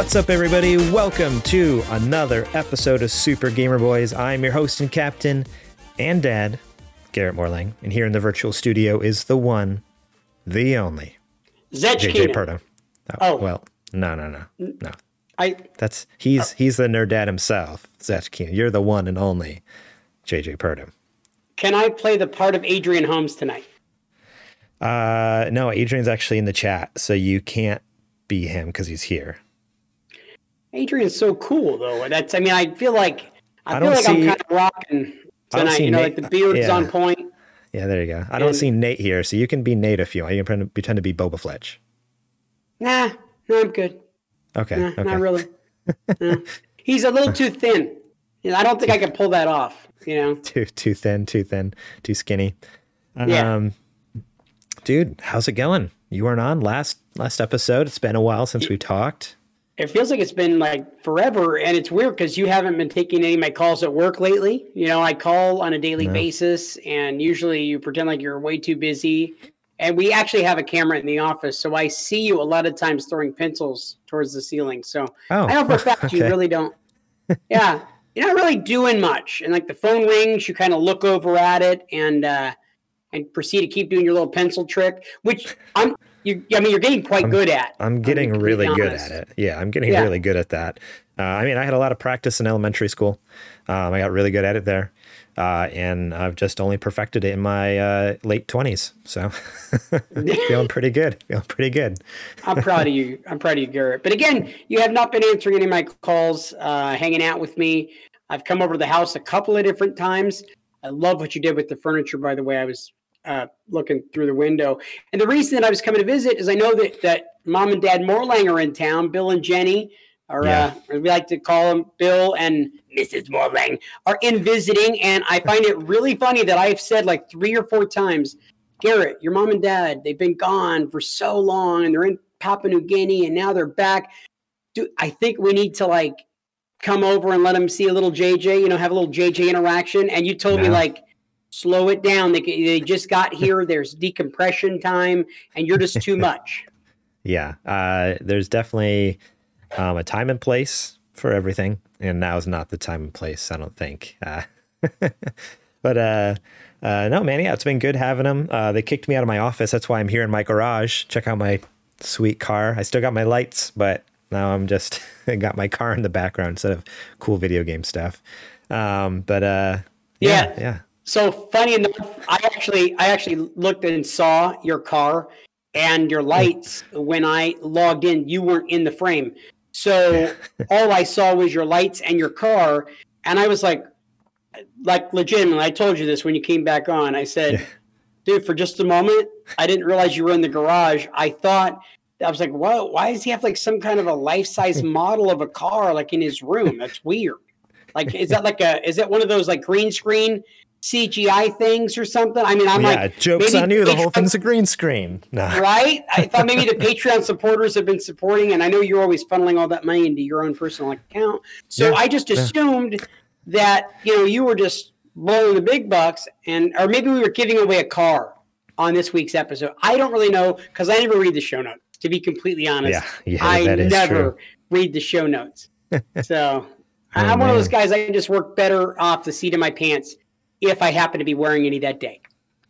What's up, everybody? Welcome to another episode of Super Gamer Boys. I'm your host and captain and dad, Garrett Morlang, and here in the virtual studio is the one, the only, Zech JJ. Purdo. Oh, Oh. well, no, no, no, no. I That's he's he's the nerd dad himself, Zach Keenan. You're the one and only JJ Purdo. can I play the part of Adrian Holmes tonight? Uh, no, Adrian's actually in the chat, so you can't be him because he's here. Adrian's so cool though. That's I mean I feel like I, I feel like I'm kind of rocking I don't tonight. see You know, Nate- like the beard's yeah. on point. Yeah, there you go. I don't see Nate here, so you can be Nate if you want. You can pretend- to be Boba Fletch. Nah, no, I'm good. Okay, Nah, okay. Not really. No. He's a little too thin. You know, I don't think I can pull that off. You know, Too too thin, too thin, too skinny. Yeah. Um, dude, how's it going? You weren't on last last episode. It's been a while since we talked. It feels like it's been like forever, and it's weird because you haven't been taking any of my calls at work lately. You know, I call on a daily basis, and usually you pretend like you're way too busy. And we actually have a camera in the office, so I see you a lot of times throwing pencils towards the ceiling. So Oh, I know for a fact you really don't. Yeah, you're not really doing much. And like the phone rings, you kind of look over at it and uh, and proceed to keep doing your little pencil trick, which I'm. You, I mean, you're getting quite good at. I'm getting really good at it. Yeah, I'm getting Yeah. really good at that. Uh, I mean, I had a lot of practice in elementary school. Um, I got really good at it there, uh, and I've just only perfected it in my uh, late 20s. So feeling pretty good. Feeling pretty good. I'm proud of you. I'm proud of you, Garrett. But again, you have not been answering any of my calls, uh, hanging out with me. I've come over to the house a couple of different times. I love what you did with the furniture, by the way. I was uh, looking through the window. And the reason that I was coming to visit is I know that, that mom and dad Morlang are in town. Bill and Jenny, or Yeah. uh, or we like to call them Bill and Mrs. Morlang, are in visiting. And I find it really funny that I've said like three or four times, Garrett, your mom and dad, they've been gone for so long and they're in Papua New Guinea and now they're back. Do I think we need to like come over and let them see a little JJ, you know, have a little JJ interaction. And you told me like, slow it down. They, they just got here. There's decompression time and you're just too much. Yeah, uh, there's definitely um, a time and place for everything, and now is not the time and place. I don't think. Uh, but uh, uh, no, man, yeah, it's been good having them. Uh, they kicked me out of my office. That's why I'm here in my garage. Check out my sweet car. I still got my lights, but now I'm just got my car in the background instead of cool video game stuff. Um, but uh, yeah, Yeah. yeah, So funny enough, I actually I actually looked and saw your car and your hmm. lights when I logged in. You weren't in the frame, so all I saw was your lights and your car, and I was like, like legitimately. I told you this when you came back on. I said, Yeah. dude, for just a moment, I didn't realize you were in the garage. I thought. I was like, whoa, why does he have like some kind of a life size model of a car like in his room? That's weird. Like, is that like a, is that one of those like green screen CGI things or something? I mean, I'm yeah. like, jokes on you. The whole thing's a green screen. No. right? I thought maybe the Patreon supporters have been supporting, and I know you're always funneling all that money into your own personal account. So Yeah, I just yeah. assumed that you know you were just blowing the big bucks, and or maybe we were giving away a car on this week's episode. I don't really know because I never read the show notes. To be completely honest, Yeah, yeah, I that is never true. read the show notes. so Oh, I'm one of those guys. I can just work better off the seat of my pants if I happen to be wearing any that day.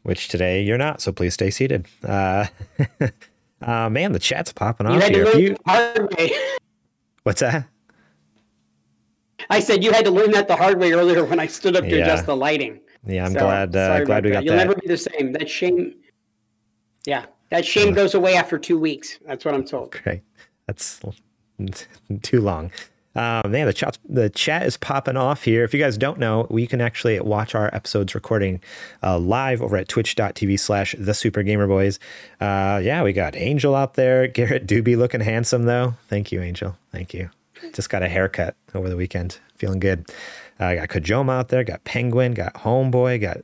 which today you're not. So please stay seated. Uh, uh, man, the chat's popping You off had here. You, the hard way. what's that? I said you had to learn that the hard way earlier when I stood up to Yeah. adjust the lighting. Yeah, I'm So, glad. Uh, glad we that. got You'll that. never be the same. That shame. Yeah, that shame goes away after two weeks. That's what I'm told. Great. That's too long. Um, man, the chat the chat is popping off here. If you guys don't know, we can actually watch our episodes recording uh, live over at twitch.tv slash the super gamer boys. Uh, yeah, we got Angel out there. Garrett Doobie looking handsome though. Thank you, Angel. Thank you. Just got a haircut over the weekend. Feeling good. I got Kajoma out there, got Penguin, got Homeboy, got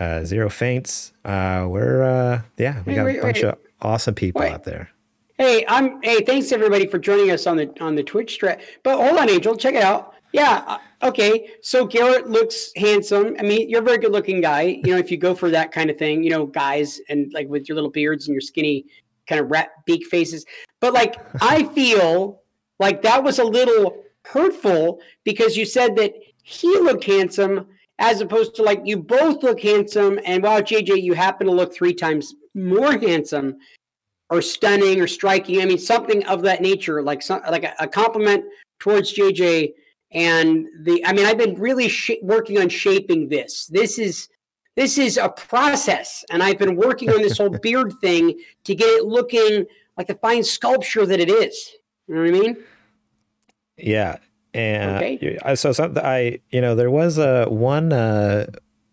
uh, Zero Faints. Uh, we're uh, yeah, we got wait, a bunch wait. of awesome people Wait. out there. Hey, I'm. Hey, thanks everybody for joining us on the on the Twitch stream. But hold on, Angel, check it out. Yeah. uh, Okay. So Garrett looks handsome. I mean, you're a very good looking guy. You know, if you go for that kind of thing, you know, guys and like with your little beards and your skinny kind of rat beak faces. But like, I feel like that was a little hurtful because you said that he looked handsome as opposed to like you both look handsome and wow jj you happen to look three times more handsome or stunning or striking i mean something of that nature like some like a, a compliment towards jj and the i mean i've been really sh- working on shaping this this is this is a process and i've been working on this whole beard thing to get it looking like the fine sculpture that it is you know what i mean yeah and okay. so, so I, you know, there was a uh, one uh,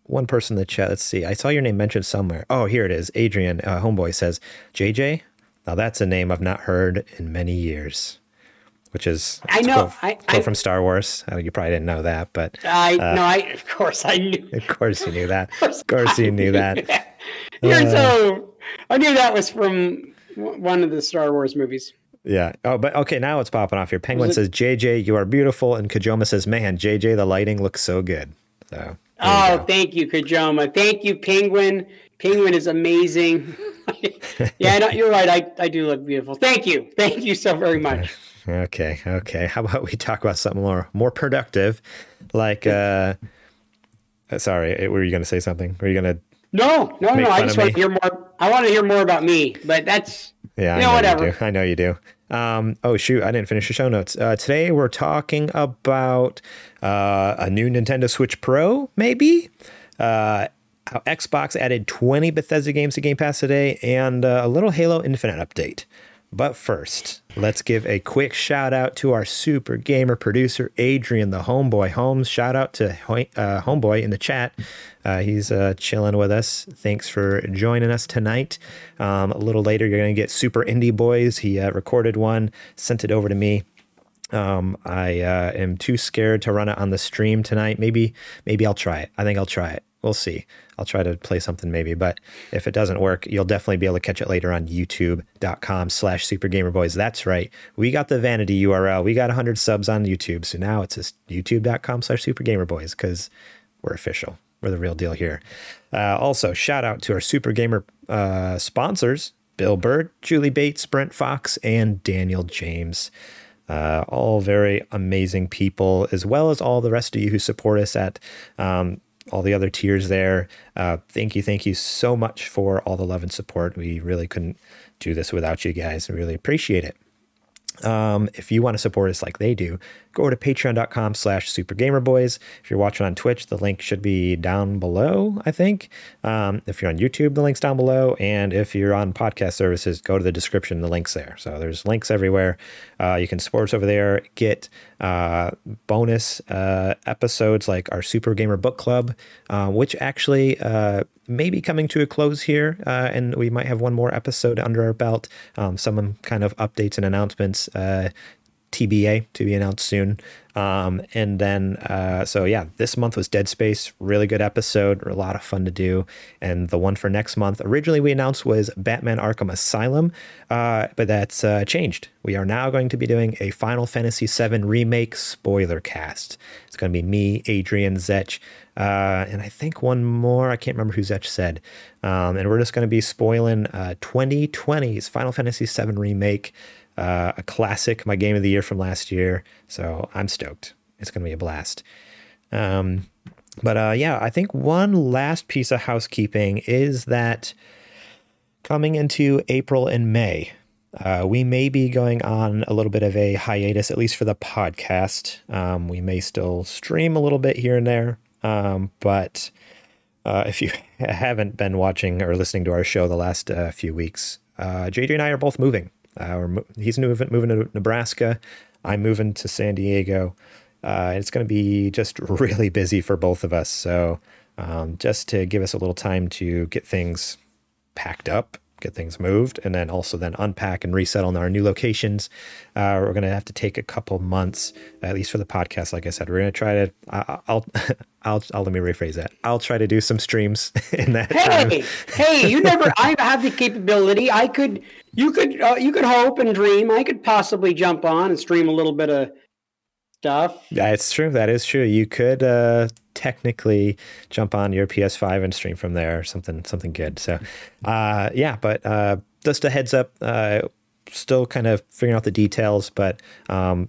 one person in the chat. Let's see. I saw your name mentioned somewhere. Oh, here it is. Adrian uh, Homeboy says JJ. Now that's a name I've not heard in many years. Which is I know quote, I, quote I, from Star Wars. I you probably didn't know that, but I uh, no, I of course I knew. Of course you knew that. of course you knew that. You're uh, so I knew that was from one of the Star Wars movies. Yeah. Oh, but okay, now it's popping off here. Penguin says, JJ, you are beautiful. And Kajoma says, man, JJ, the lighting looks so good. So. Oh, you thank you, Kajoma. Thank you, Penguin. Penguin is amazing. yeah, you're right. I, I do look beautiful. Thank you. Thank you so very much. Okay. Okay. How about we talk about something more more productive, like uh, sorry, were you going to say something? Were you going to? No, no, no. I just want to hear more. I want to hear more about me, but that's yeah, you know, I know whatever. You do. I know you do. Um, oh shoot, I didn't finish the show notes. Uh, today we're talking about uh, a new Nintendo Switch Pro, maybe. Uh, Xbox added 20 Bethesda games to Game Pass today, and uh, a little Halo Infinite update. But first, let's give a quick shout out to our super gamer producer, Adrian, the homeboy Holmes. Shout out to uh, homeboy in the chat. Uh, he's uh, chilling with us. Thanks for joining us tonight. Um, a little later, you're going to get Super Indie Boys. He uh, recorded one, sent it over to me. Um, I uh, am too scared to run it on the stream tonight. Maybe, maybe I'll try it. I think I'll try it. We'll see. I'll try to play something maybe, but if it doesn't work, you'll definitely be able to catch it later on youtube.com slash supergamerboys. That's right. We got the vanity URL. We got 100 subs on YouTube. So now it's just youtube.com slash supergamerboys because we're official. We're the real deal here. Uh, also, shout out to our Super Gamer uh, sponsors, Bill Bird, Julie Bates, Brent Fox, and Daniel James. Uh, all very amazing people, as well as all the rest of you who support us at um, all the other tiers there. Uh, thank you, thank you so much for all the love and support. We really couldn't do this without you guys. I really appreciate it. Um, if you want to support us like they do, go to patreon.com slash supergamerboys. If you're watching on Twitch, the link should be down below, I think. Um, if you're on YouTube, the link's down below. And if you're on podcast services, go to the description, the link's there. So there's links everywhere. Uh, you can support us over there, get uh, bonus uh, episodes like our Super Gamer Book Club, uh, which actually uh, may be coming to a close here. Uh, and we might have one more episode under our belt. Um, some kind of updates and announcements TBA to be announced soon. Um, and then, uh, so yeah, this month was Dead Space, really good episode, a lot of fun to do. And the one for next month, originally we announced was Batman Arkham Asylum, uh, but that's uh, changed. We are now going to be doing a Final Fantasy VII remake spoiler cast. It's going to be me, Adrian, Zetch, uh, and I think one more. I can't remember who Zetch said. Um, and we're just going to be spoiling 2020's uh, Final Fantasy VII remake uh, a classic, my game of the year from last year. So I'm stoked. It's going to be a blast. Um, but uh, yeah, I think one last piece of housekeeping is that coming into April and May, uh, we may be going on a little bit of a hiatus, at least for the podcast. Um, we may still stream a little bit here and there, um, but uh, if you haven't been watching or listening to our show the last uh, few weeks, JJ uh, and I are both moving. Uh, he's moving, moving to Nebraska. I'm moving to San Diego. Uh, it's going to be just really busy for both of us. So, um, just to give us a little time to get things packed up get things moved, and then also then unpack and resettle in our new locations. Uh, we're going to have to take a couple months, at least for the podcast. Like I said, we're going to try to. I'll, I'll, I'll, I'll let me rephrase that. I'll try to do some streams in that. Hey, time. hey, you never. I have the capability. I could. You could. Uh, you could hope and dream. I could possibly jump on and stream a little bit of stuff. That's true. That is true. You could uh, technically jump on your PS5 and stream from there, something something good. So, uh, yeah. But uh, just a heads up. Uh, still kind of figuring out the details, but um,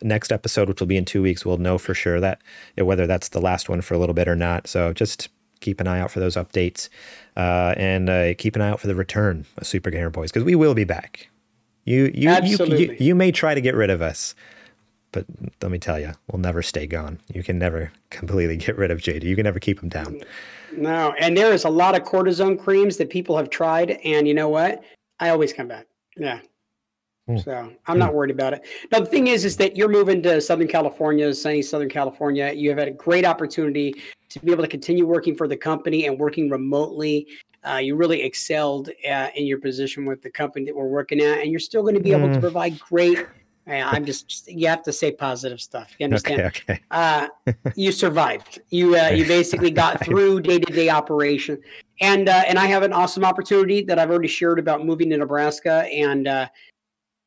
next episode, which will be in two weeks, we'll know for sure that whether that's the last one for a little bit or not. So just keep an eye out for those updates uh, and uh, keep an eye out for the return of Super Gamer Boys because we will be back. You you, you you you may try to get rid of us, but let me tell you, we'll never stay gone. You can never completely get rid of JD. You can never keep him down. No, and there is a lot of cortisone creams that people have tried, and you know what? I always come back. Yeah. Hmm. So I'm not worried about it. Now the thing is, is that you're moving to Southern California, sunny Southern California. You have had a great opportunity to be able to continue working for the company and working remotely. Uh, you really excelled uh, in your position with the company that we're working at, and you're still going to be able to hmm. provide great. I'm just you have to say positive stuff. You understand? Okay, okay. Uh, you survived. You uh, you basically got through day to day operation, and uh, and I have an awesome opportunity that I've already shared about moving to Nebraska, and uh,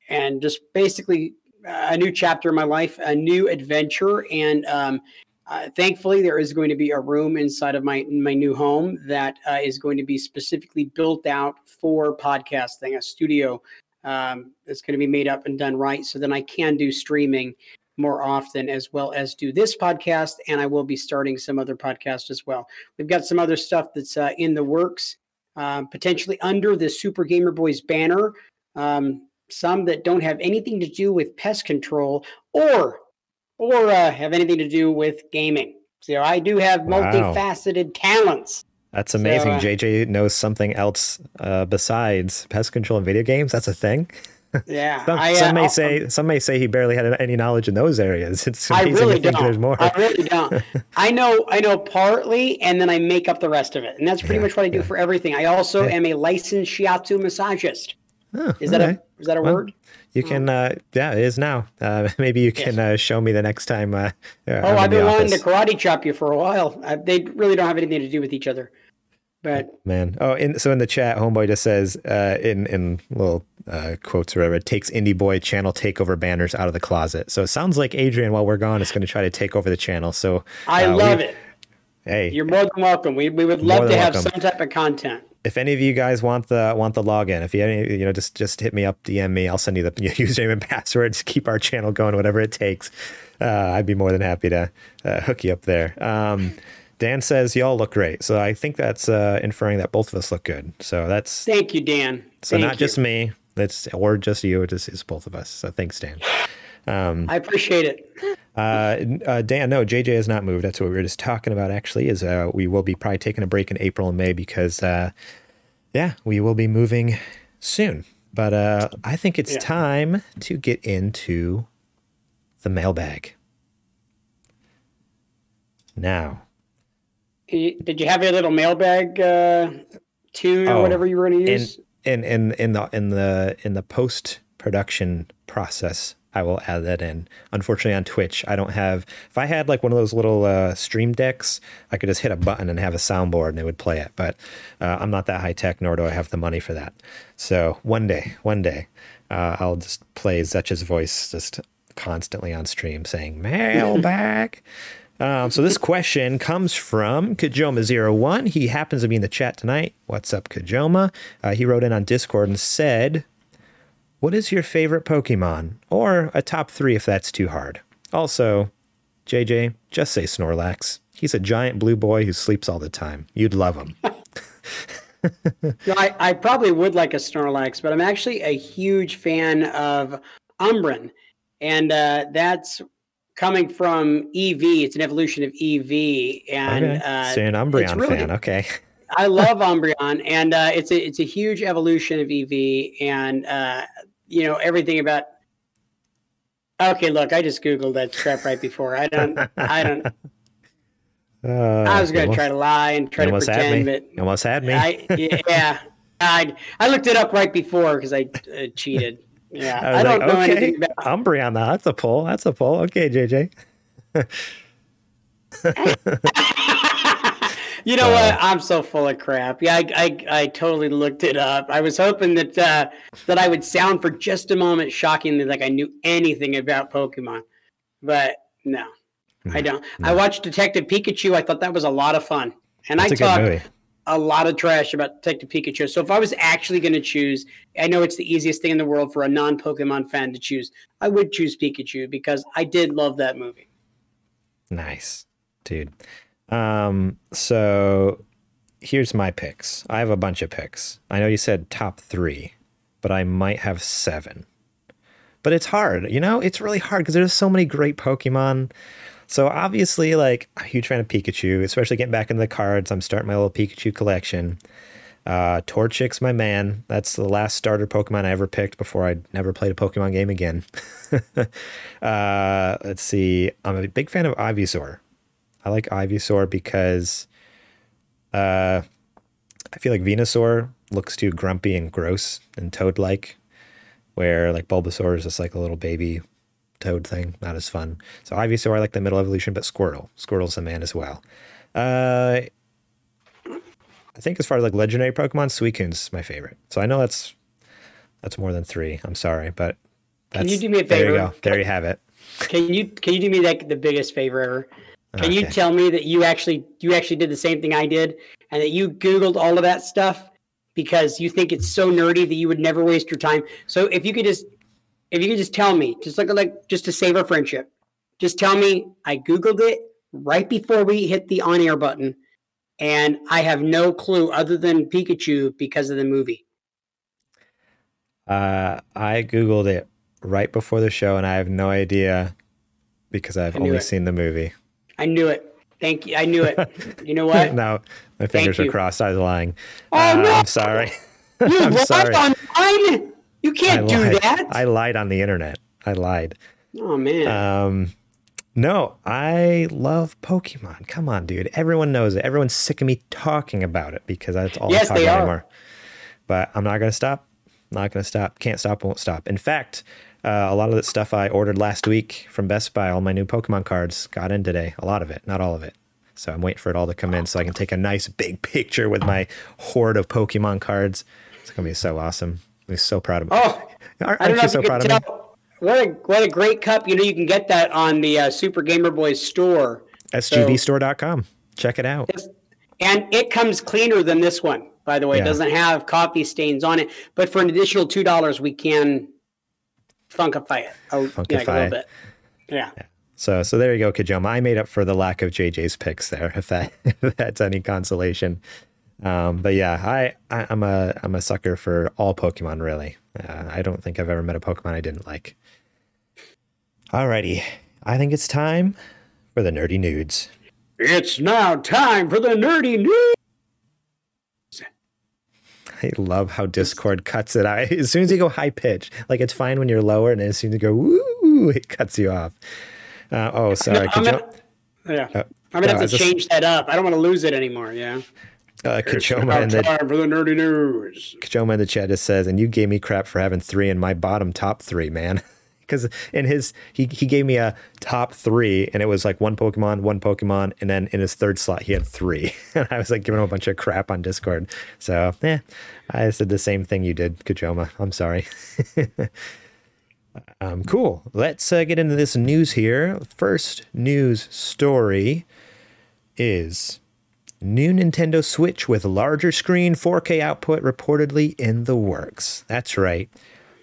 and just basically a new chapter in my life, a new adventure, and um, uh, thankfully, there is going to be a room inside of my my new home that uh, is going to be specifically built out for podcasting, a studio um, that's going to be made up and done right, so then I can do streaming more often as well as do this podcast, and I will be starting some other podcast as well. We've got some other stuff that's uh, in the works, um, potentially under the Super Gamer Boys banner. Um, some that don't have anything to do with pest control or or uh, have anything to do with gaming. So I do have multifaceted wow. talents. That's amazing. So, uh, JJ knows something else uh, besides pest control and video games. That's a thing. Yeah, some, I, some may I'll, say some may say he barely had any knowledge in those areas. It's amazing I really don't. There's more. I really don't. I know I know partly, and then I make up the rest of it, and that's pretty yeah, much what I do yeah. for everything. I also yeah. am a licensed shiatsu massagist. Oh, is that a is that a well, word? You can, uh, yeah, it is now. Uh, maybe you can yes. uh, show me the next time. Uh, uh oh, I've been wanting to karate chop you for a while. Uh, they really don't have anything to do with each other. But man, oh, in, so in the chat, homeboy just says uh, in in little quotes or whatever, it takes indie boy channel takeover banners out of the closet. So it sounds like Adrian, while we're gone, is going to try to take over the channel. So I love we, it. Hey, you're more than welcome. We we would love to have welcome. some type of content if any of you guys want the want the login, if you any, you know just just hit me up, DM me. I'll send you the username and password to keep our channel going, whatever it takes. Uh, I'd be more than happy to uh, hook you up there. Um, Dan says y'all look great, so I think that's uh, inferring that both of us look good. So that's thank you, Dan. So thank not you. just me, it's or just you. It is both of us. So thanks, Dan. Um, I appreciate it. Uh, uh, Dan, no, JJ has not moved. That's what we were just talking about. Actually, is uh, we will be probably taking a break in April and May because, uh, yeah, we will be moving soon. But uh, I think it's yeah. time to get into the mailbag. Now, did you have your little mailbag uh, tune or oh, whatever you were going to use? In, in in in the in the in the post production process I will add that in. Unfortunately, on Twitch, I don't have. If I had like one of those little uh, stream decks, I could just hit a button and have a soundboard and it would play it. But uh, I'm not that high tech, nor do I have the money for that. So one day, one day, uh, I'll just play Zetch's voice just constantly on stream saying mailbag. um, so this question comes from Kajoma01. He happens to be in the chat tonight. What's up, Kajoma? Uh, he wrote in on Discord and said, what is your favorite Pokemon? Or a top three if that's too hard. Also, JJ, just say Snorlax. He's a giant blue boy who sleeps all the time. You'd love him. I, I probably would like a Snorlax, but I'm actually a huge fan of Umbreon. And uh, that's coming from Eevee. It's an evolution of Eevee. And okay. uh, so an Umbreon really, fan. Okay. I love Umbreon, and uh, it's a it's a huge evolution of Eevee, and uh, you know everything about. Okay, look, I just googled that crap right before. I don't. I don't. Uh, I was going to try to lie and try to pretend, but you almost had me. I, yeah, I I looked it up right before because I uh, cheated. Yeah, I, I don't like, know okay. anything about Umbreon. That's a pull. That's a pull. Okay, JJ. You know uh, what? I'm so full of crap. Yeah, I, I, I totally looked it up. I was hoping that uh, that I would sound for just a moment shockingly like I knew anything about Pokemon, but no, I hmm. don't. No. I watched Detective Pikachu. I thought that was a lot of fun, and That's I talked a lot of trash about Detective Pikachu. So if I was actually going to choose, I know it's the easiest thing in the world for a non-Pokemon fan to choose. I would choose Pikachu because I did love that movie. Nice, dude. Um, so here's my picks. I have a bunch of picks. I know you said top three, but I might have seven. But it's hard, you know. It's really hard because there's so many great Pokemon. So obviously, like a huge fan of Pikachu, especially getting back into the cards. I'm starting my little Pikachu collection. Uh, Torchic's my man. That's the last starter Pokemon I ever picked before I never played a Pokemon game again. uh, let's see. I'm a big fan of Ivysaur. I like Ivysaur because uh, I feel like Venusaur looks too grumpy and gross and toad-like, where like Bulbasaur is just like a little baby toad thing, not as fun. So Ivysaur, I like the middle evolution, but Squirtle, Squirtle's a man as well. Uh, I think as far as like legendary Pokemon, Suicune's my favorite. So I know that's that's more than three. I'm sorry, but can you do me a favor? There you go. There you have it. Can you can you do me like the biggest favor ever? Can okay. you tell me that you actually you actually did the same thing I did, and that you Googled all of that stuff because you think it's so nerdy that you would never waste your time? So if you could just if you could just tell me, just like like just to save our friendship, just tell me I Googled it right before we hit the on air button, and I have no clue other than Pikachu because of the movie. Uh, I Googled it right before the show, and I have no idea because I've only it. seen the movie. I knew it. Thank you. I knew it. You know what? no, my fingers are crossed. I was lying. Oh uh, no! I'm sorry. You I'm sorry. online. You can't do that. I lied on the internet. I lied. Oh man. Um, no, I love Pokemon. Come on, dude. Everyone knows it. Everyone's sick of me talking about it because that's all yes, I talk about are. anymore. But I'm not gonna stop. Not gonna stop. Can't stop. Won't stop. In fact, uh, a lot of the stuff I ordered last week from Best Buy, all my new Pokemon cards, got in today. A lot of it, not all of it. So I'm waiting for it all to come in so I can take a nice big picture with my horde of Pokemon cards. It's gonna be so awesome. I'm so proud of me. Oh, aren't, aren't you so proud of me? What a what a great cup! You know you can get that on the uh, Super Gamer Boys store. SGBstore.com. Check it out. And it comes cleaner than this one, by the way. Yeah. It doesn't have coffee stains on it. But for an additional two dollars, we can funkify it. Oh, funkify yeah, a little bit. Yeah. yeah. So so there you go, Kajoma. I made up for the lack of JJ's picks there, if that if that's any consolation. Um, but yeah, I, I am a I'm a sucker for all Pokemon really. Uh, I don't think I've ever met a Pokemon I didn't like. Alrighty, I think it's time for the nerdy nudes. It's now time for the nerdy nudes. I love how Discord cuts it out. As soon as you go high pitch, like it's fine when you're lower, and as soon as you go woo, it cuts you off. Uh, oh, sorry. No, I'm gonna, yeah, uh, I'm gonna have to change that up. I don't want to lose it anymore. Yeah. Uh, Kajoma in the time for the nerdy news. Kajoma in the chat just says, and you gave me crap for having three in my bottom top three, man. Because in his he he gave me a top three, and it was like one Pokemon, one Pokemon, and then in his third slot he had three, and I was like giving him a bunch of crap on Discord. So yeah, I said the same thing you did, Kajoma. I'm sorry. um, cool. Let's uh, get into this news here. First news story is New Nintendo Switch with larger screen 4K output reportedly in the works. That's right.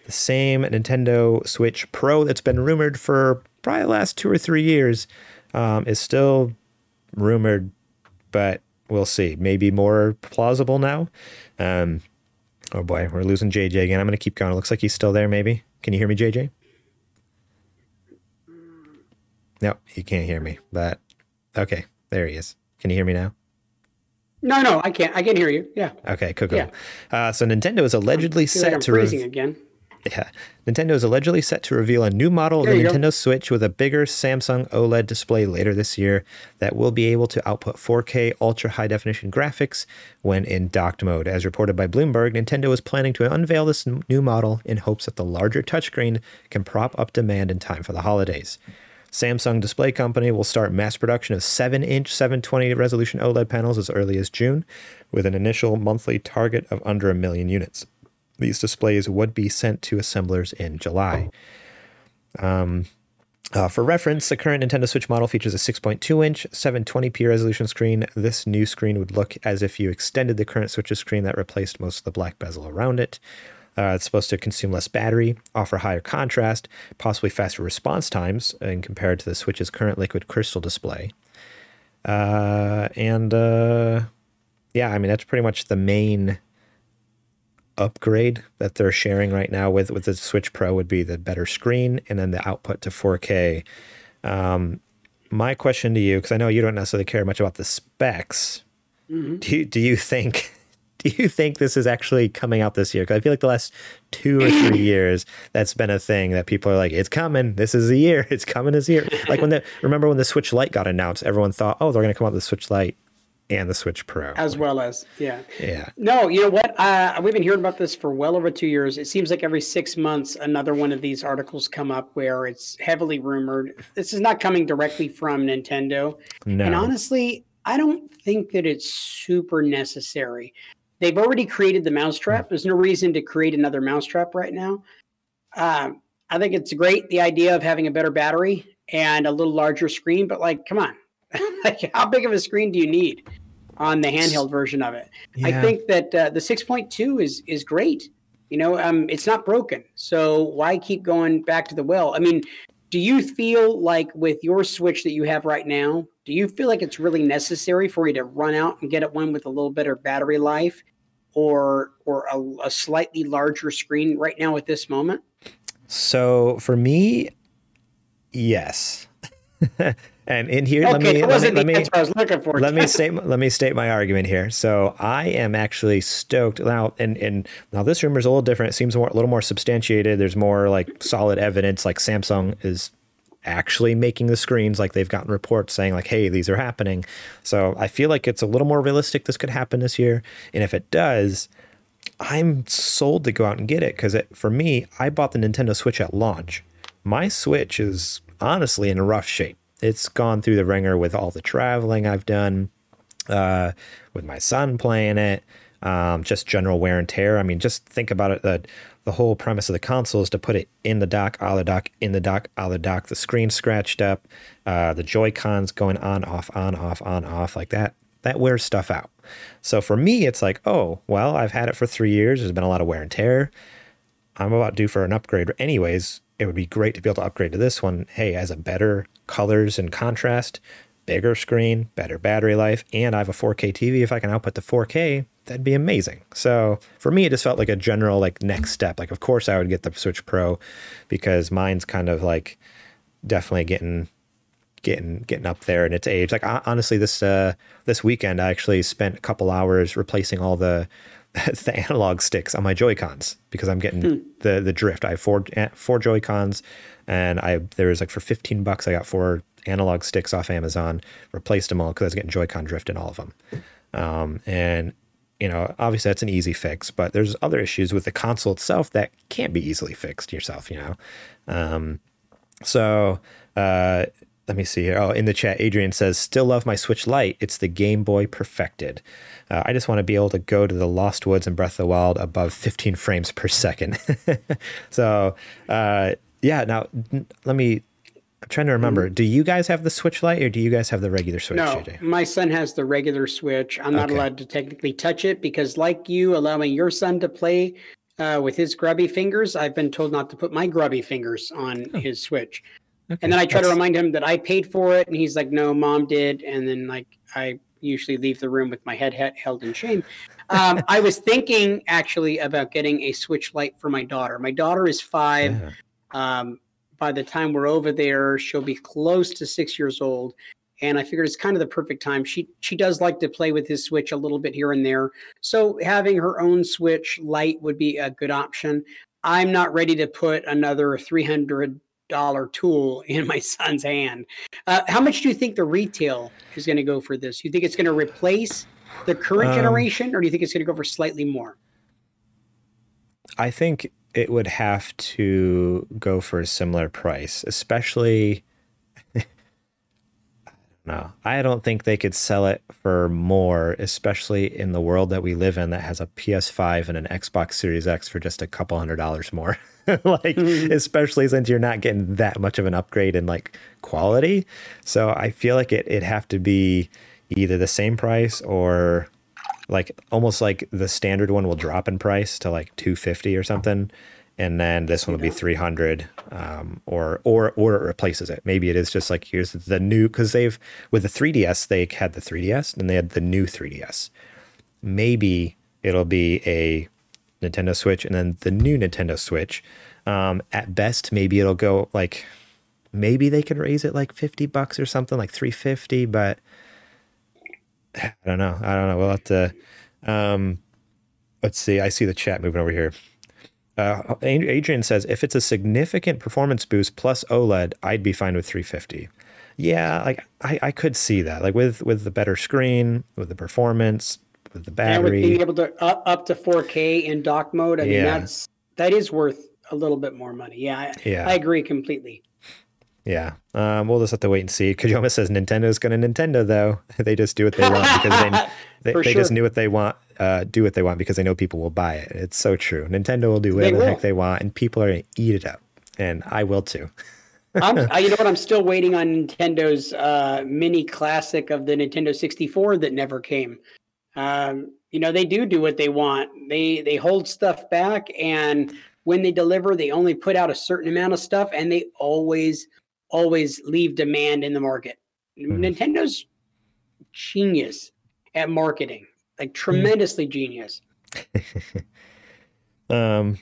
The same Nintendo Switch Pro that's been rumored for probably the last two or three years um, is still rumored, but we'll see. Maybe more plausible now. Um, oh boy, we're losing JJ again. I'm going to keep going. It looks like he's still there, maybe. Can you hear me, JJ? No, he can't hear me, but okay, there he is. Can you hear me now? No, no, I can't. I can hear you. Yeah. Okay, cool, cool. Yeah. Uh, so Nintendo is allegedly set like to freezing re- again. Yeah, Nintendo is allegedly set to reveal a new model there of the Nintendo go. Switch with a bigger Samsung OLED display later this year that will be able to output 4K ultra high definition graphics when in docked mode. As reported by Bloomberg, Nintendo is planning to unveil this new model in hopes that the larger touchscreen can prop up demand in time for the holidays. Samsung Display Company will start mass production of 7 inch 720 resolution OLED panels as early as June, with an initial monthly target of under a million units. These displays would be sent to assemblers in July. Um, Uh, for reference, the current Nintendo Switch model features a 6.2 inch, 720p resolution screen. This new screen would look as if you extended the current Switch's screen that replaced most of the black bezel around it. Uh, it's supposed to consume less battery, offer higher contrast, possibly faster response times, and compared to the Switch's current liquid crystal display. Uh, and uh, yeah, I mean that's pretty much the main upgrade that they're sharing right now with with the Switch Pro would be the better screen and then the output to 4K. Um, my question to you, because I know you don't necessarily care much about the specs, mm-hmm. do you, do you think do you think this is actually coming out this year? Because I feel like the last two or three years that's been a thing that people are like, it's coming. This is the year. It's coming this year. Like when the remember when the Switch Lite got announced, everyone thought, oh, they're going to come out with the Switch Lite and the Switch Pro. As well as, yeah. Yeah. No, you know what? Uh, we've been hearing about this for well over two years. It seems like every six months, another one of these articles come up where it's heavily rumored. This is not coming directly from Nintendo. No. And honestly, I don't think that it's super necessary. They've already created the mousetrap. There's no reason to create another mousetrap right now. Um, I think it's great the idea of having a better battery and a little larger screen, but like, come on, like how big of a screen do you need on the handheld version of it? Yeah. I think that uh, the 6.2 is is great. You know, um, it's not broken, so why keep going back to the well? I mean, do you feel like with your Switch that you have right now, do you feel like it's really necessary for you to run out and get it one with a little better battery life, or or a, a slightly larger screen right now at this moment? So for me, yes. And in here, okay, let me let me let me, I was looking for. let me state let me state my argument here. So I am actually stoked now, and and now this rumor is a little different. It seems more, a little more substantiated. There's more like solid evidence. Like Samsung is actually making the screens. Like they've gotten reports saying like, hey, these are happening. So I feel like it's a little more realistic. This could happen this year, and if it does. I'm sold to go out and get it because for me, I bought the Nintendo Switch at launch. My Switch is honestly in rough shape it's gone through the ringer with all the traveling I've done, uh, with my son playing it, um, just general wear and tear. I mean, just think about it. The, the whole premise of the console is to put it in the dock, out the dock, in the dock, out the dock. The screen scratched up, uh, the Joy Cons going on, off, on, off, on, off like that. That wears stuff out. So for me, it's like, oh, well, I've had it for three years. There's been a lot of wear and tear. I'm about due for an upgrade. Anyways, it would be great to be able to upgrade to this one. Hey, as a better colors and contrast, bigger screen, better battery life, and I have a 4K TV. If I can output to 4K, that'd be amazing. So for me, it just felt like a general like next step. Like, of course, I would get the Switch Pro because mine's kind of like definitely getting getting getting up there in its age. Like honestly, this uh, this weekend I actually spent a couple hours replacing all the the analog sticks on my Joy Cons because I'm getting hmm. the the drift. I have four four Joy Cons, and I there was like for 15 bucks I got four analog sticks off Amazon, replaced them all because I was getting Joy-Con drift in all of them. Um, and you know, obviously that's an easy fix, but there's other issues with the console itself that can't be easily fixed yourself. You know, um, so. Uh, let me see here. Oh, in the chat, Adrian says, "Still love my Switch Lite. It's the Game Boy perfected. Uh, I just want to be able to go to the Lost Woods and Breath of the Wild above 15 frames per second. so, uh, yeah. Now, let me. I'm trying to remember. Mm-hmm. Do you guys have the Switch Lite or do you guys have the regular Switch? No, JJ? my son has the regular Switch. I'm not okay. allowed to technically touch it because, like you, allowing your son to play uh, with his grubby fingers, I've been told not to put my grubby fingers on oh. his Switch. Okay. And then I try That's... to remind him that I paid for it, and he's like, "No, mom did." And then like I usually leave the room with my head held in shame. Um, I was thinking actually about getting a Switch Lite for my daughter. My daughter is five. Yeah. Um, by the time we're over there, she'll be close to six years old. And I figured it's kind of the perfect time. She she does like to play with his Switch a little bit here and there. So having her own Switch Lite would be a good option. I'm not ready to put another three hundred dollar tool in my son's hand. Uh, how much do you think the retail is going to go for this? You think it's going to replace the current um, generation, or do you think it's going to go for slightly more? I think it would have to go for a similar price, especially. No, I don't think they could sell it for more, especially in the world that we live in that has a PS5 and an Xbox Series X for just a couple hundred dollars more. like mm-hmm. especially since you're not getting that much of an upgrade in like quality. So I feel like it it'd have to be either the same price or like almost like the standard one will drop in price to like 250 or something and then this one will be 300 um, or or or it replaces it maybe it is just like here's the new because they've with the 3ds they had the 3ds and they had the new 3ds maybe it'll be a nintendo switch and then the new nintendo switch um, at best maybe it'll go like maybe they could raise it like 50 bucks or something like 350 but i don't know i don't know we'll have to um, let's see i see the chat moving over here uh, Adrian says if it's a significant performance boost plus OLED, I'd be fine with 350. Yeah, like I, I could see that. Like with with the better screen, with the performance, with the battery, and with being able to up, up to 4K in dock mode. I mean, that's that is worth a little bit more money. Yeah, I, yeah. I agree completely. Yeah, um, we'll just have to wait and see. Kajoma says Nintendo's going to Nintendo though. they just do what they want because they they, they sure. just knew what they want uh, do what they want because they know people will buy it. It's so true. Nintendo will do whatever the heck they want, and people are going to eat it up, and I will too. I'm, you know what? I'm still waiting on Nintendo's uh, mini classic of the Nintendo 64 that never came. Um, you know, they do do what they want. They they hold stuff back, and when they deliver, they only put out a certain amount of stuff, and they always always leave demand in the market. Mm. Nintendo's genius at marketing like tremendously genius. um,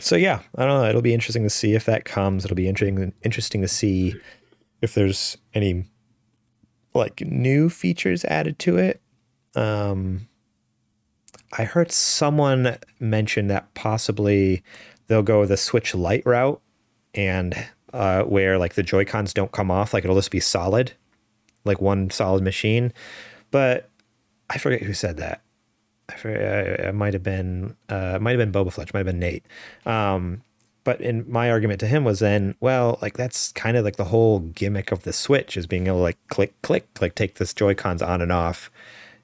so yeah, I don't know. It'll be interesting to see if that comes. It'll be interesting interesting to see if there's any like new features added to it. Um, I heard someone mention that possibly they'll go the Switch Lite route and uh, where like the Joy Cons don't come off, like it'll just be solid, like one solid machine. But I forget who said that. I forget, it might have been uh, might have been Boba Fletch, might have been Nate. Um, but in my argument to him was then, well, like that's kind of like the whole gimmick of the Switch is being able to like click, click, like take this Joy Cons on and off.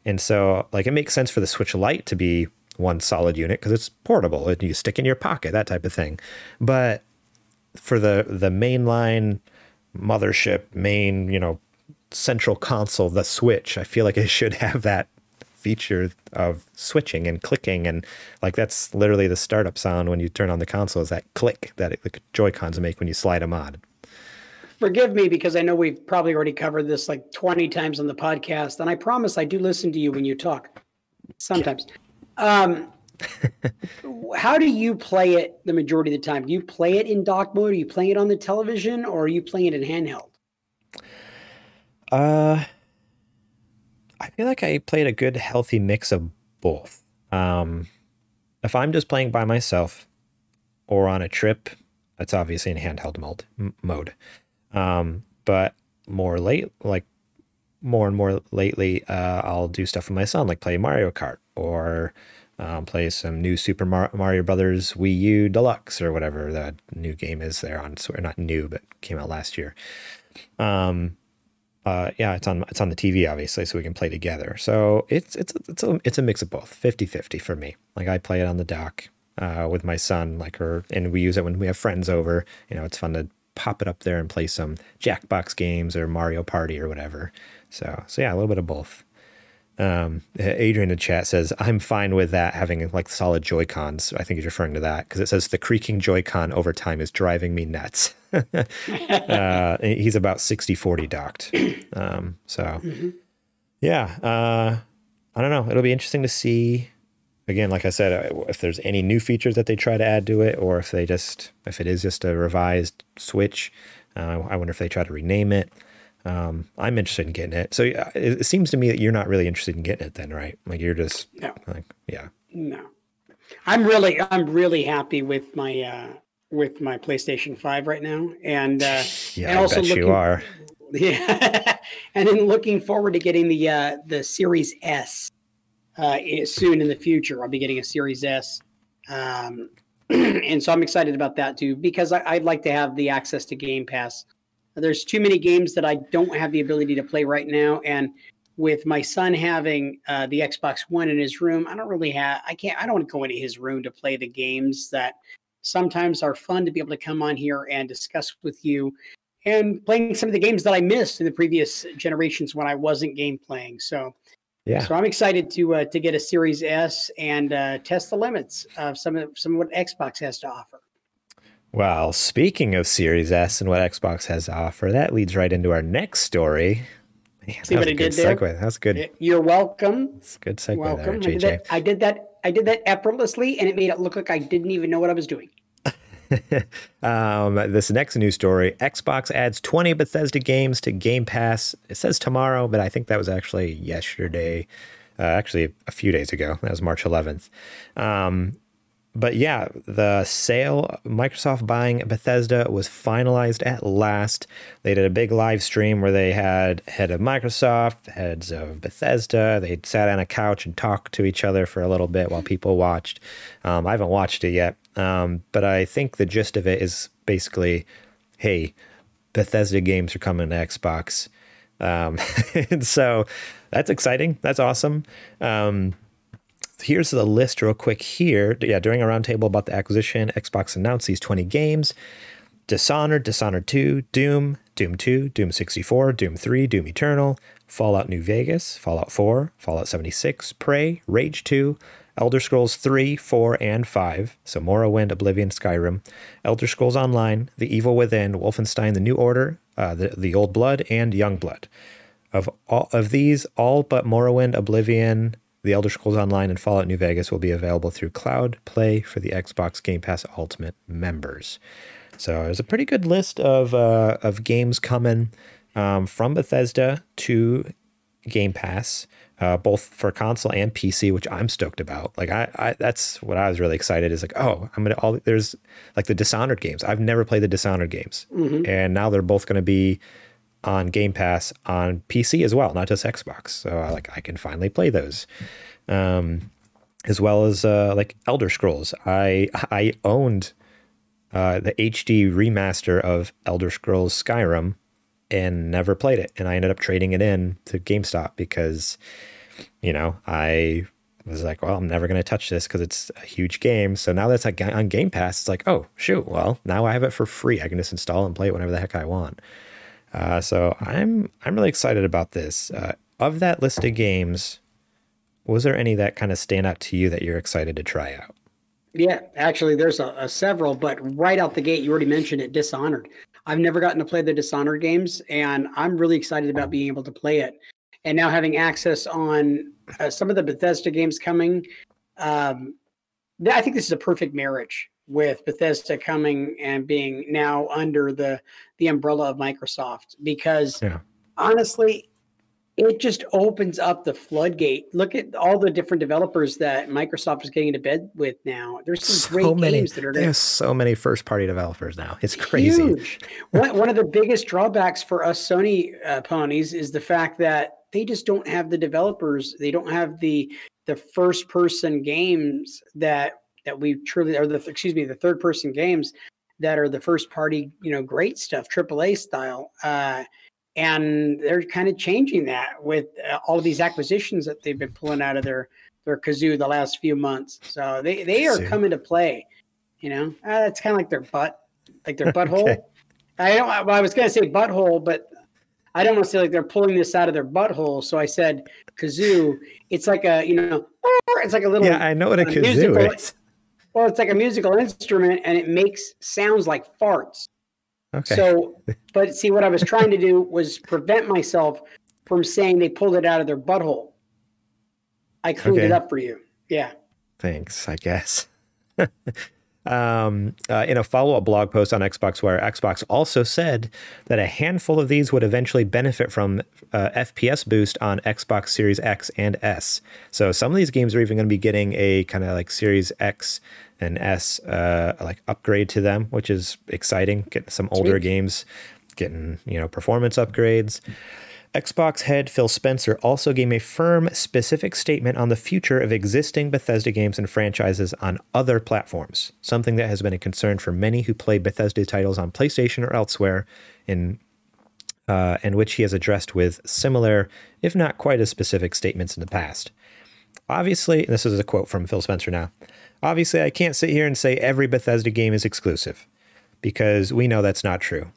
And so, like, it makes sense for the Switch Lite to be one solid unit because it's portable and you stick in your pocket, that type of thing. But for the the mainline mothership, main, you know, central console, the Switch, I feel like it should have that feature of switching and clicking and like that's literally the startup sound when you turn on the console is that click that it, the Joy Cons make when you slide them on. Forgive me because I know we've probably already covered this like 20 times on the podcast, and I promise I do listen to you when you talk. Sometimes. Um, how do you play it the majority of the time? Do you play it in dock mode? Are you playing it on the television, or are you playing it in handheld? Uh, I feel like I played a good, healthy mix of both. Um, if I'm just playing by myself or on a trip, it's obviously in handheld mode. Mode. Um, but more late, like more and more lately, uh, I'll do stuff with my son, like play Mario Kart or um, play some new Super Mario Brothers Wii U Deluxe or whatever the new game is there on. So not new, but came out last year. Um, uh, yeah, it's on it's on the TV obviously, so we can play together. So it's it's it's a it's a mix of both, 50-50 for me. Like I play it on the dock uh, with my son, like her, and we use it when we have friends over. You know, it's fun to pop it up there and play some Jackbox games or Mario Party or whatever. So so yeah, a little bit of both. Um, Adrian in the chat says, I'm fine with that having like solid Joy Cons. I think he's referring to that because it says the creaking Joy Con over time is driving me nuts. uh, he's about 60 40 docked. Um, so, mm-hmm. yeah, uh, I don't know. It'll be interesting to see. Again, like I said, if there's any new features that they try to add to it, or if they just, if it is just a revised Switch, uh, I wonder if they try to rename it. Um, I'm interested in getting it. So it, it, seems to me that you're not really interested in getting it then, right? Like you're just no. like, yeah. No. I'm really I'm really happy with my uh with my PlayStation 5 right now. And uh yeah, and I also bet looking, you are. Yeah. and then looking forward to getting the uh the Series S uh soon in the future. I'll be getting a Series S. Um and so I'm excited about that too because I, I'd like to have the access to Game Pass there's too many games that I don't have the ability to play right now, and with my son having uh, the Xbox One in his room, I don't really have. I can't. I don't want to go into his room to play the games that sometimes are fun to be able to come on here and discuss with you and playing some of the games that I missed in the previous generations when I wasn't game playing. So, yeah. So I'm excited to uh, to get a Series S and uh, test the limits of some of some of what Xbox has to offer. Well, speaking of Series S and what Xbox has to offer, that leads right into our next story. Man, See what I did there? Segue. That's good. You're welcome. That's a good segue welcome. there, JJ. I did, that, I did that. I did that effortlessly, and it made it look like I didn't even know what I was doing. um, this next news story Xbox adds 20 Bethesda games to Game Pass. It says tomorrow, but I think that was actually yesterday, uh, actually a few days ago. That was March 11th. Um, but yeah, the sale, Microsoft buying Bethesda was finalized at last. They did a big live stream where they had head of Microsoft, heads of Bethesda. They sat on a couch and talked to each other for a little bit while people watched. Um, I haven't watched it yet, um, but I think the gist of it is basically, hey, Bethesda games are coming to Xbox. Um, and so that's exciting. That's awesome. Um, here's the list real quick here. Yeah, during a roundtable about the acquisition, Xbox announced these 20 games. Dishonored, Dishonored 2, Doom, Doom 2, Doom 64, Doom 3, Doom Eternal, Fallout New Vegas, Fallout 4, Fallout 76, Prey, Rage 2, Elder Scrolls 3, 4, and 5, so Morrowind, Oblivion, Skyrim, Elder Scrolls Online, The Evil Within, Wolfenstein, The New Order, uh, the, the Old Blood, and Young Blood. Of all of these, all but Morrowind, Oblivion, the Elder Scrolls Online and Fallout New Vegas will be available through Cloud Play for the Xbox Game Pass Ultimate members. So there's a pretty good list of uh, of games coming um, from Bethesda to Game Pass, uh, both for console and PC, which I'm stoked about. Like I, I, that's what I was really excited. Is like, oh, I'm gonna all there's like the Dishonored games. I've never played the Dishonored games, mm-hmm. and now they're both gonna be on Game Pass on PC as well, not just Xbox. So I like I can finally play those. Um, as well as uh, like Elder Scrolls. I I owned uh, the HD remaster of Elder Scrolls Skyrim and never played it, and I ended up trading it in to GameStop because you know I was like, well, I'm never going to touch this because it's a huge game. So now that's like on Game Pass, it's like, oh shoot, well now I have it for free. I can just install and play it whenever the heck I want. Uh, so I'm I'm really excited about this. Uh, of that list of games, was there any that kind of stand out to you that you're excited to try out? Yeah, actually, there's a, a, several, but right out the gate, you already mentioned it. Dishonored. I've never gotten to play the Dishonored games, and I'm really excited about being able to play it. And now having access on uh, some of the Bethesda games coming, um, I think this is a perfect marriage with Bethesda coming and being now under the the umbrella of Microsoft because yeah. honestly it just opens up the floodgate. Look at all the different developers that Microsoft is getting into bed with now. There's some so great many, games that are there's so many first party developers now. It's crazy. Huge. one, one of the biggest drawbacks for us Sony uh, ponies is the fact that they just don't have the developers. They don't have the the first person games that that we truly or the excuse me the third person games that are the first party you know great stuff AAA style uh, and they're kind of changing that with uh, all of these acquisitions that they've been pulling out of their their kazoo the last few months so they they are coming to play you know uh, it's kind of like their butt like their butthole okay. I don't well, I was gonna say butthole but I don't want to say like they're pulling this out of their butthole. So I said kazoo. It's like a you know, it's like a little. Yeah, I know what a kazoo musical, is. Well, it's like a musical instrument and it makes sounds like farts. Okay. So, but see, what I was trying to do was prevent myself from saying they pulled it out of their butthole. I cleaned okay. it up for you. Yeah. Thanks, I guess. Um, uh, in a follow up blog post on Xbox Wire, Xbox also said that a handful of these would eventually benefit from uh, FPS boost on Xbox Series X and S. So some of these games are even going to be getting a kind of like Series X and S uh, like upgrade to them, which is exciting. Getting some older Sweet. games, getting you know performance upgrades. Xbox head Phil Spencer also gave a firm, specific statement on the future of existing Bethesda games and franchises on other platforms, something that has been a concern for many who play Bethesda titles on PlayStation or elsewhere, in uh, and which he has addressed with similar, if not quite as specific, statements in the past. Obviously, this is a quote from Phil Spencer now. Obviously, I can't sit here and say every Bethesda game is exclusive because we know that's not true.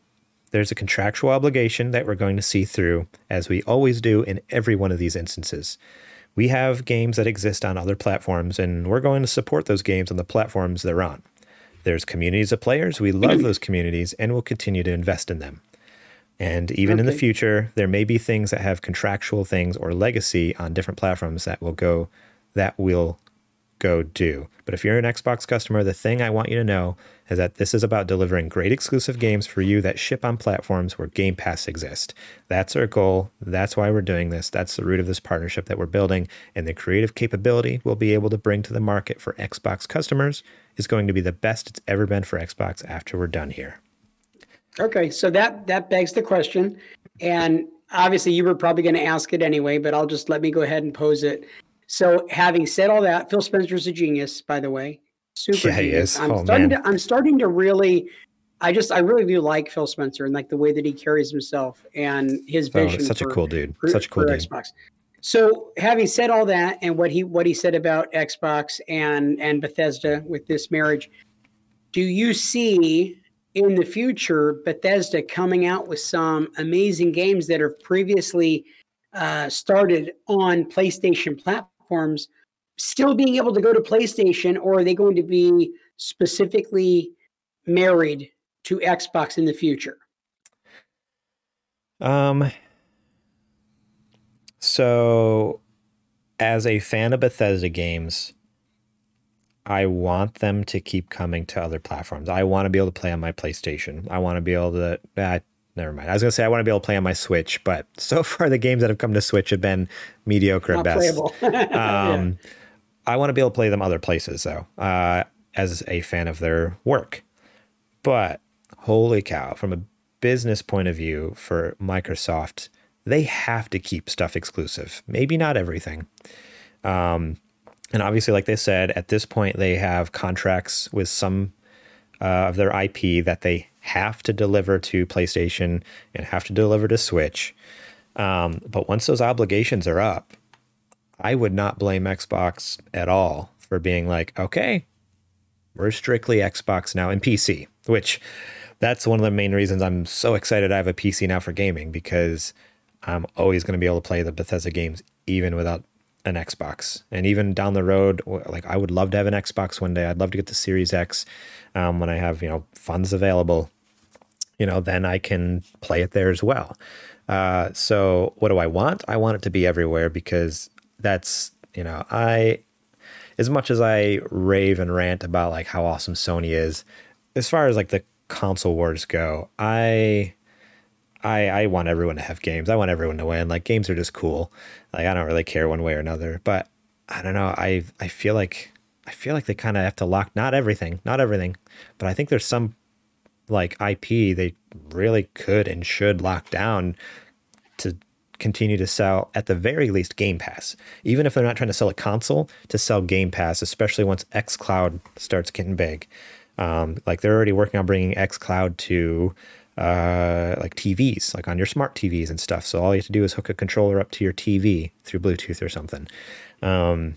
There's a contractual obligation that we're going to see through, as we always do in every one of these instances. We have games that exist on other platforms, and we're going to support those games on the platforms they're on. There's communities of players. We love those communities and we'll continue to invest in them. And even okay. in the future, there may be things that have contractual things or legacy on different platforms that will go that will go do. But if you're an Xbox customer, the thing I want you to know is that this is about delivering great exclusive games for you that ship on platforms where Game Pass exists. That's our goal. That's why we're doing this. That's the root of this partnership that we're building. And the creative capability we'll be able to bring to the market for Xbox customers is going to be the best it's ever been for Xbox after we're done here. Okay, so that that begs the question, and obviously you were probably going to ask it anyway, but I'll just let me go ahead and pose it. So, having said all that, Phil Spencer's a genius, by the way. Super yeah, genius. I'm oh, starting to I'm starting to really I just I really do like Phil Spencer and like the way that he carries himself and his oh, vision. Oh, such for, a cool dude. For, such a cool dude. Xbox. So having said all that and what he what he said about Xbox and and Bethesda with this marriage, do you see in the future Bethesda coming out with some amazing games that have previously uh, started on PlayStation platforms? Platforms still being able to go to PlayStation, or are they going to be specifically married to Xbox in the future? Um. So, as a fan of Bethesda games, I want them to keep coming to other platforms. I want to be able to play on my PlayStation. I want to be able to. Uh, never mind. I was gonna say I want to be able to play on my Switch, but so far the games that have come to Switch have been mediocre at best. um, yeah. I want to be able to play them other places though, uh, as a fan of their work. But holy cow, from a business point of view for Microsoft, they have to keep stuff exclusive. Maybe not everything. Um, and obviously, like they said, at this point they have contracts with some uh, of their IP that they have to deliver to PlayStation and have to deliver to Switch. Um, but once those obligations are up, I would not blame Xbox at all for being like, okay, we're strictly Xbox now and PC, which that's one of the main reasons I'm so excited I have a PC now for gaming because I'm always going to be able to play the Bethesda games even without an Xbox. And even down the road, like I would love to have an Xbox one day. I'd love to get the Series X um, when I have you know funds available. You know, then I can play it there as well. Uh, so what do I want? I want it to be everywhere because that's you know I as much as I rave and rant about like how awesome Sony is, as far as like the console wars go, I I I want everyone to have games. I want everyone to win. Like games are just cool. Like I don't really care one way or another. But I don't know. I I feel like I feel like they kind of have to lock not everything, not everything, but I think there's some like IP they really could and should lock down to continue to sell at the very least Game Pass. Even if they're not trying to sell a console, to sell Game Pass, especially once xCloud starts getting big. Um, like they're already working on bringing xCloud to uh, like TVs, like on your smart TVs and stuff. So all you have to do is hook a controller up to your TV through Bluetooth or something. Um,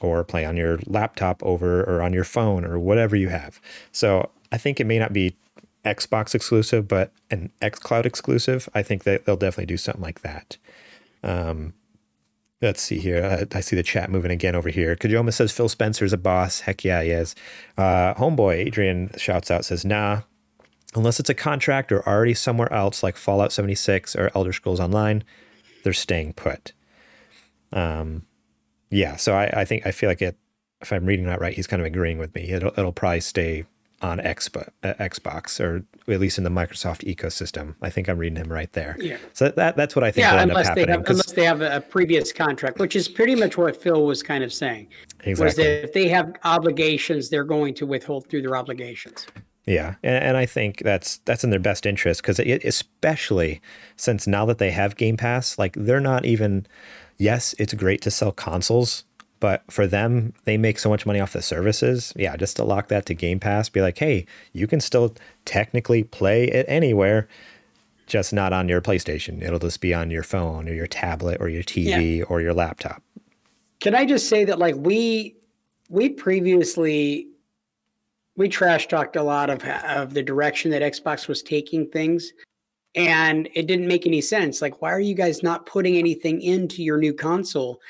or play on your laptop over or on your phone or whatever you have. So I think it may not be Xbox exclusive, but an xCloud exclusive. I think that they'll definitely do something like that. Um, let's see here. I, I, see the chat moving again over here. Kajoma says Phil Spencer's a boss. Heck yeah, he is. Uh, homeboy Adrian shouts out says, nah, unless it's a contract or already somewhere else like Fallout 76 or Elder Scrolls Online, they're staying put. Um, yeah, so I, I think I feel like it. If I'm reading that right, he's kind of agreeing with me. It'll it'll probably stay on Xbox, uh, Xbox or at least in the Microsoft ecosystem. I think I'm reading him right there. Yeah. So that that's what I think yeah, will end unless up happening. They have, unless they have a previous contract, which is pretty much what Phil was kind of saying. Exactly. Was that if they have obligations, they're going to withhold through their obligations. Yeah, and, and I think that's that's in their best interest because especially since now that they have Game Pass, like they're not even. Yes, it's great to sell consoles but for them, they make so much money off the services. Yeah, just to lock that to Game Pass, be like, hey, you can still technically play it anywhere, just not on your PlayStation. It'll just be on your phone or your tablet or your TV yeah. or your laptop. Can I just say that, like, we, we previously we trash talked a lot of of the direction that Xbox was taking things and it didn't make any sense like why are you guys not putting anything into your new console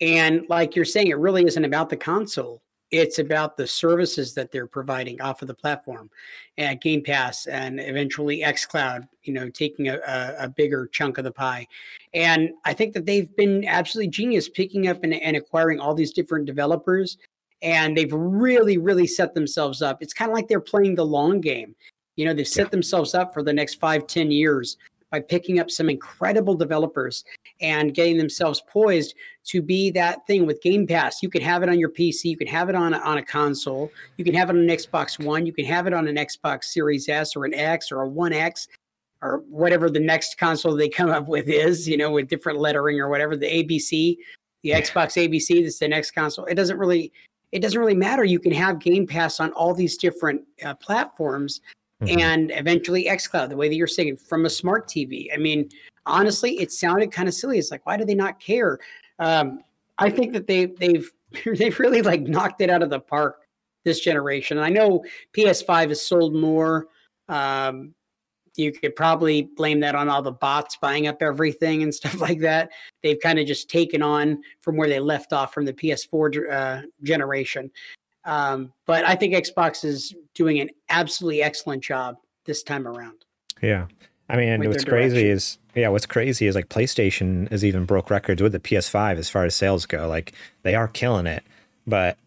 and like you're saying it really isn't about the console. It's about the services that they're providing off of the platform and game pass and eventually xcloud you know taking a, a, a bigger chunk of the pie. And i think that they've been absolutely genius picking up and, and acquiring all these different developers and they've really really set themselves up. It's kind of like they're playing the long game. You know they've set yeah. themselves up for the next five ten years by picking up some incredible developers and getting themselves poised to be that thing with Game Pass. You can have it on your PC, you can have it on a, on a console, you can have it on an Xbox One, you can have it on an Xbox Series S or an X or a One X or whatever the next console they come up with is, you know, with different lettering or whatever the ABC, the Xbox ABC, that's the next console. It doesn't really it doesn't really matter. You can have Game Pass on all these different uh, platforms mm-hmm. and eventually xCloud, the way that you're saying from a smart TV. I mean, honestly, it sounded kind of silly. It's like, why do they not care? Um, I think that they they've they've really like knocked it out of the park this generation. And I know PS5 has sold more. Um, you could probably blame that on all the bots buying up everything and stuff like that. They've kind of just taken on from where they left off from the PS4 uh, generation. Um, but I think Xbox is doing an absolutely excellent job this time around. Yeah. I mean, what's crazy direction. is, yeah, what's crazy is like PlayStation has even broke records with the PS5 as far as sales go. Like they are killing it. But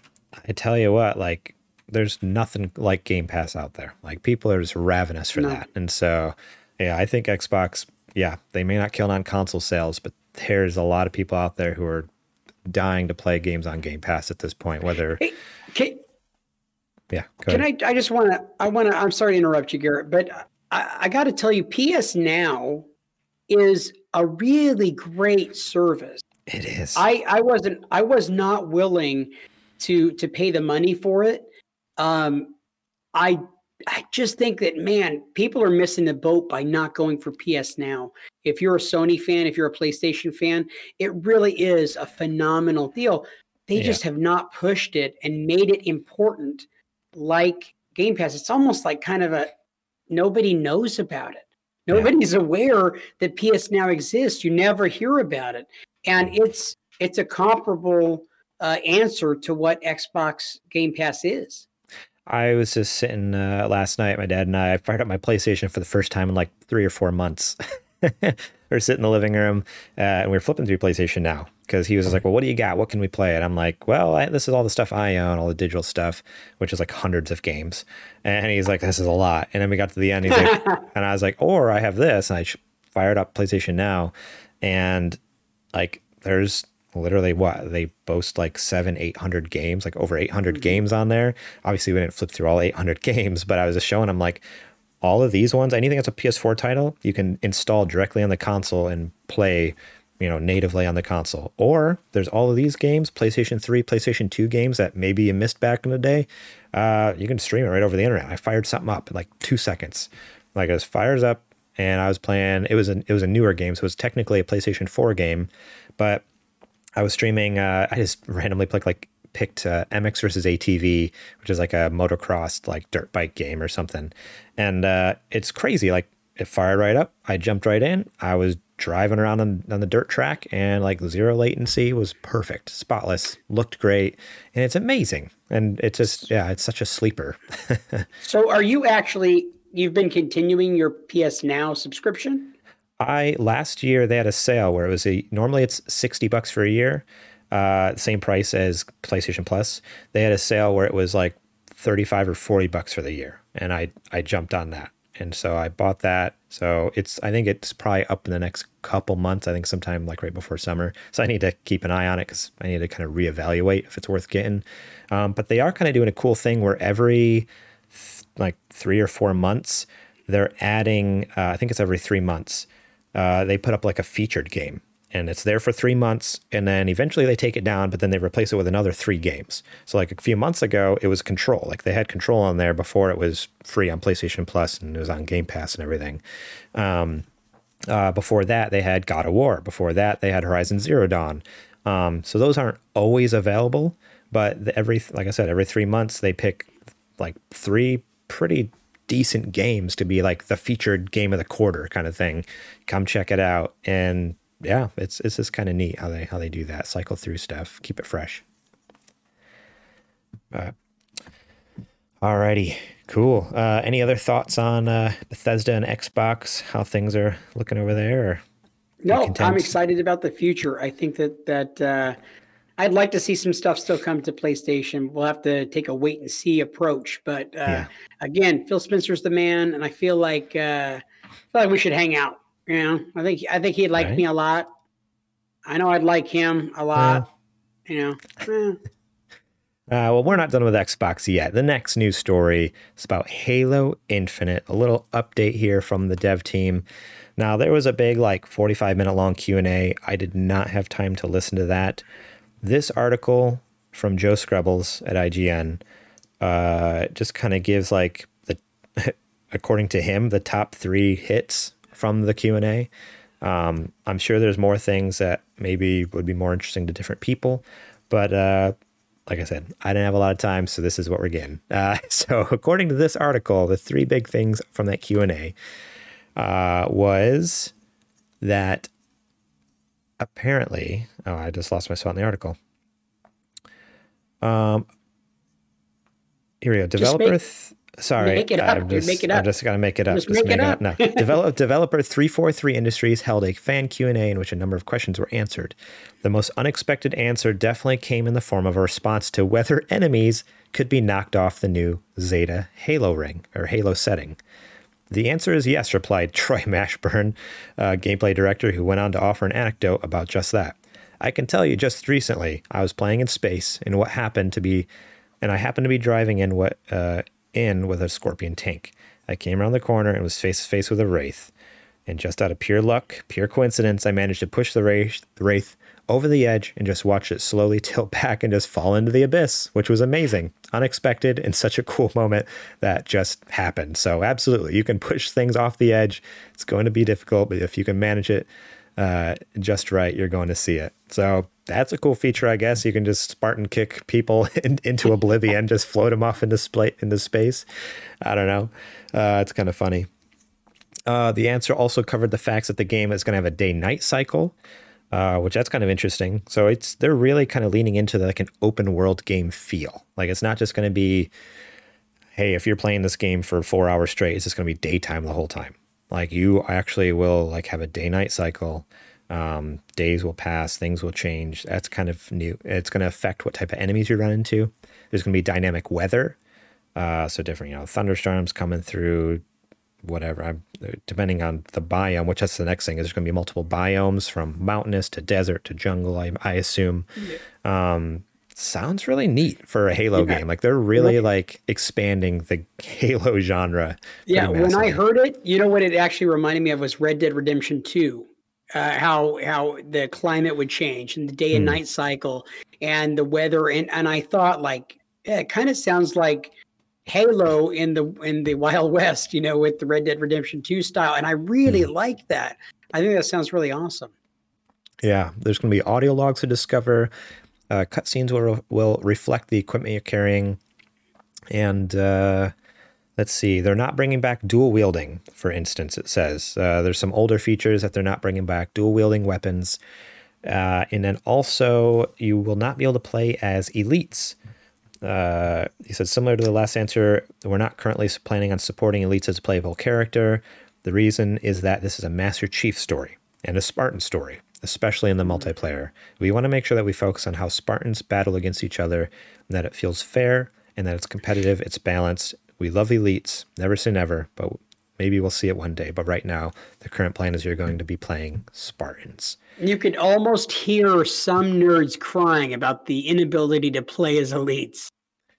I tell you what, like there's nothing like Game Pass out there. Like people are just ravenous for no. that. And so, yeah, I think Xbox, yeah, they may not kill non-console sales, but there's a lot of people out there who are dying to play games on Game Pass at this point. Whether hey, can, yeah, can I? I just want to. I want to. I'm sorry to interrupt you, Garrett, but I, I got to tell you, PS Now is a really great service. It is. I I wasn't. I was not willing to to pay the money for it. Um, I I just think that man, people are missing the boat by not going for PS Now. If you're a Sony fan, if you're a PlayStation fan, it really is a phenomenal deal. They yeah. just have not pushed it and made it important like Game Pass. It's almost like kind of a nobody knows about it. Nobody's yeah. aware that PS Now exists. You never hear about it, and it's it's a comparable uh, answer to what Xbox Game Pass is. I was just sitting uh, last night. My dad and I, I fired up my PlayStation for the first time in like three or four months. we're sitting in the living room uh, and we are flipping through PlayStation now because he was like, "Well, what do you got? What can we play?" And I'm like, "Well, I, this is all the stuff I own, all the digital stuff, which is like hundreds of games." And he's like, "This is a lot." And then we got to the end. He's like, and I was like, "Or I have this," and I fired up PlayStation now, and like, there's literally what they boast like seven, eight hundred games, like over eight hundred mm-hmm. games on there. Obviously, we didn't flip through all eight hundred games, but I was just showing him like all of these ones. Anything that's a PS4 title, you can install directly on the console and play. You know, natively on the console. Or there's all of these games, PlayStation 3, PlayStation 2 games that maybe you missed back in the day. Uh, you can stream it right over the internet. I fired something up in like two seconds. Like it fires up, and I was playing. It was a it was a newer game, so it was technically a PlayStation 4 game, but I was streaming. Uh, I just randomly picked like picked uh, MX versus ATV, which is like a motocross like dirt bike game or something, and uh, it's crazy. Like it fired right up. I jumped right in. I was driving around on, on the dirt track, and like zero latency was perfect, spotless, looked great, and it's amazing. And it's just yeah, it's such a sleeper. so, are you actually? You've been continuing your PS Now subscription? I last year they had a sale where it was a normally it's 60 bucks for a year, uh, same price as PlayStation Plus. They had a sale where it was like 35 or 40 bucks for the year, and I I jumped on that, and so I bought that. So it's I think it's probably up in the next couple months. I think sometime like right before summer. So I need to keep an eye on it because I need to kind of reevaluate if it's worth getting. Um, but they are kind of doing a cool thing where every th- like three or four months they're adding. Uh, I think it's every three months uh, they put up like a featured game and it's there for three months and then eventually they take it down but then they replace it with another three games. So like a few months ago it was control. Like they had control on there before it was free on playstation plus and it was on game pass and everything. Um, uh, before that they had god of war. Before that they had horizon zero dawn. Um, so those aren't always available but the, every like I said, every three months they pick like three pretty decent games to be like the featured game of the quarter kind of thing. Come check it out, and yeah, it's it's just kind of neat how they how they do that. Cycle through stuff, keep it fresh. Uh, alrighty, cool. Uh, any other thoughts on uh, Bethesda and Xbox? How things are looking over there? Or no, I'm excited about the future. I think that that uh, I'd like to see some stuff still come to PlayStation. We'll have to take a wait and see approach. But uh, yeah. again, Phil Spencer's the man, and I feel like uh, I feel like we should hang out. Know, I think I think he'd like right. me a lot. I know I'd like him a lot. Yeah. You know. Eh. Uh, well, we're not done with Xbox yet. The next news story is about Halo Infinite. A little update here from the dev team. Now, there was a big, like, 45 minute long Q&A. I did not have time to listen to that. This article from Joe Skrebels at IGN uh, just kind of gives, like, the, according to him, the top three hits from the Q&A. Um, I'm sure there's more things that maybe would be more interesting to different people, but uh, like I said, I didn't have a lot of time, so this is what we're getting. Uh, so, according to this article, the three big things from that Q and A uh, was that apparently, oh, I just lost my spot in the article. Um, here we go. Developer. Th- Sorry, make it up. I'm just, make it up. I'm just gonna make it up. Just, just make, it up. up. No, Develop, developer three four three Industries held a fan Q and A in which a number of questions were answered. The most unexpected answer definitely came in the form of a response to whether enemies could be knocked off the new Zeta Halo ring or Halo setting. The answer is yes, replied Troy Mashburn, uh, gameplay director, who went on to offer an anecdote about just that. I can tell you, just recently, I was playing in space, and what happened to be, and I happened to be driving in what. Uh, in with a scorpion tank. I came around the corner and was face to face with a wraith. And just out of pure luck, pure coincidence, I managed to push the wraith, the wraith over the edge and just watch it slowly tilt back and just fall into the abyss, which was amazing, unexpected, and such a cool moment that just happened. So, absolutely, you can push things off the edge. It's going to be difficult, but if you can manage it uh, just right, you're going to see it. So, that's a cool feature, I guess. You can just Spartan kick people in, into oblivion, just float them off into, into space. I don't know. Uh, it's kind of funny. Uh, the answer also covered the facts that the game is going to have a day-night cycle, uh, which that's kind of interesting. So it's they're really kind of leaning into the, like an open world game feel. Like it's not just going to be, hey, if you're playing this game for four hours straight, it's just going to be daytime the whole time. Like you actually will like have a day-night cycle um, days will pass, things will change. That's kind of new. It's going to affect what type of enemies you run into. There's going to be dynamic weather, uh, so different, you know, thunderstorms coming through, whatever. I'm, depending on the biome, which that's the next thing. Is there's going to be multiple biomes from mountainous to desert to jungle. I, I assume. Yeah. Um, sounds really neat for a Halo yeah. game. Like they're really like expanding the Halo genre. Yeah, when I heard it, you know what it actually reminded me of was Red Dead Redemption 2 uh, how how the climate would change and the day and hmm. night cycle and the weather and and I thought like yeah, it kind of sounds like Halo in the in the Wild West, you know, with the Red Dead Redemption 2 style and I really mm. like that. I think that sounds really awesome. Yeah, there's going to be audio logs to discover. Uh, cutscenes will will reflect the equipment you're carrying, and uh, let's see, they're not bringing back dual wielding, for instance, it says. Uh, there's some older features that they're not bringing back, dual wielding weapons. Uh, and then also, you will not be able to play as elites. Uh, he said, similar to the last answer, we're not currently planning on supporting elites as a playable character. The reason is that this is a Master Chief story and a Spartan story, especially in the multiplayer. We want to make sure that we focus on how Spartans battle against each other, and that it feels fair and that it's competitive, it's balanced, we love elites, never say never, but maybe we'll see it one day. But right now, the current plan is you're going to be playing Spartans. You could almost hear some nerds crying about the inability to play as elites.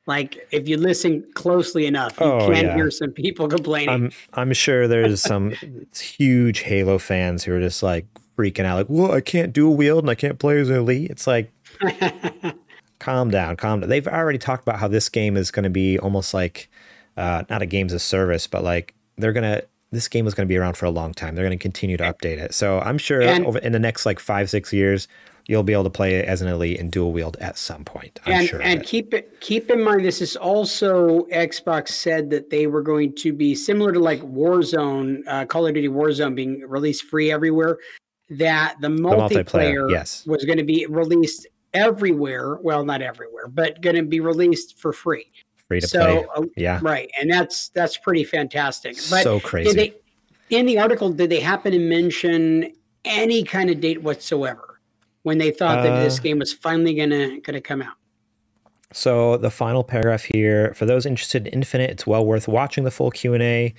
Like if you listen closely enough, you oh, can yeah. hear some people complaining. I'm I'm sure there's some huge Halo fans who are just like freaking out, like, "Well, I can't do a wield and I can't play as an elite." It's like, calm down, calm down. They've already talked about how this game is going to be almost like uh, not a games of service, but like they're gonna this game is going to be around for a long time. They're going to continue to update it. So I'm sure and, over in the next like five six years, you'll be able to play it as an elite and dual wield at some point. I'm and sure. and keep it keep in mind this is also Xbox said that they were going to be similar to like Warzone, uh, Call of Duty Warzone being released free everywhere. That the multiplayer, multiplayer, yes. was going to be released everywhere. Well, not everywhere, but going to be released for free. Free to so, play. uh, Yeah. right, and that's that's pretty fantastic. But so did crazy. they, in the article, did they happen to mention any kind of date whatsoever when they thought that this Uh, game was finally gonna gonna come out? So the final paragraph here, for those interested in Infinite, it's well worth watching the full Q and A.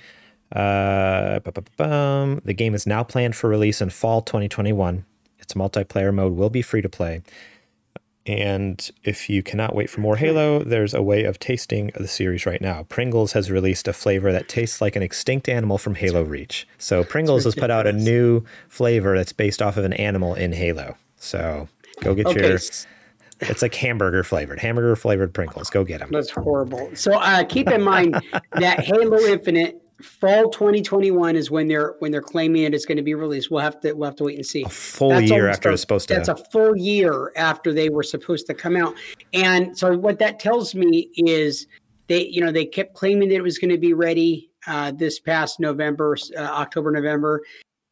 Uh, the game is now planned for release in fall 2021. Its multiplayer mode will be free to play. And if you cannot wait for more Halo, there's a way of tasting the series right now. Pringles has released a flavor that tastes like an extinct animal from Halo Reach. So Pringles has put out a new flavor that's based off of an animal in Halo. So go get Okay, your. It's like hamburger flavored, hamburger flavored Pringles. Go get them. that's horrible. So uh, keep in mind that Halo Infinite fall 2021 is when they're when they're claiming it is going to be released. We'll have to we'll have to wait and see. A full That's year after a- it's supposed to. That's a full year after they were supposed to come out. And so what that tells me is they, you know, they kept claiming that it was going to be ready uh, this past November, uh, October, November,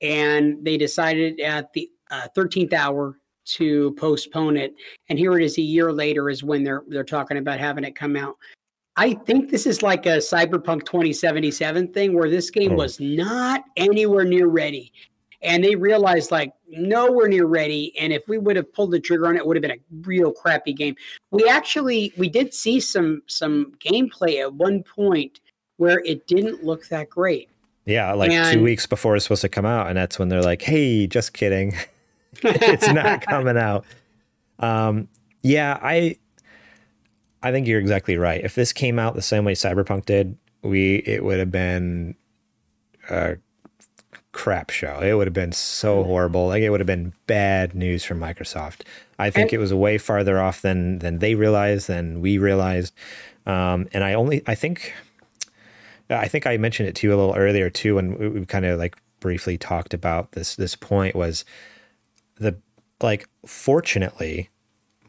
and they decided at the uh, 13th hour to postpone it. And here it is a year later is when they're they're talking about having it come out. I think this is like a Cyberpunk 2077 thing where this game Oh. was not anywhere near ready. And they realized like nowhere near ready. And if we would have pulled the trigger on it, it would have been a real crappy game. We actually we did see some some gameplay at one point where it didn't look that great. Yeah, like two weeks before it's supposed to come out, and that's when they're like, "Hey, just kidding, it's not coming out." Um, yeah, I, I think you're exactly right. If this came out the same way Cyberpunk did, we it would have been a crap show. It would have been so horrible. Like it would have been bad news from Microsoft. I think And- it was way farther off than than they realized, than we realized. Um, and I only I think I think I mentioned it to you a little earlier too, when we, we kind of like briefly talked about this. This point was the like. Fortunately,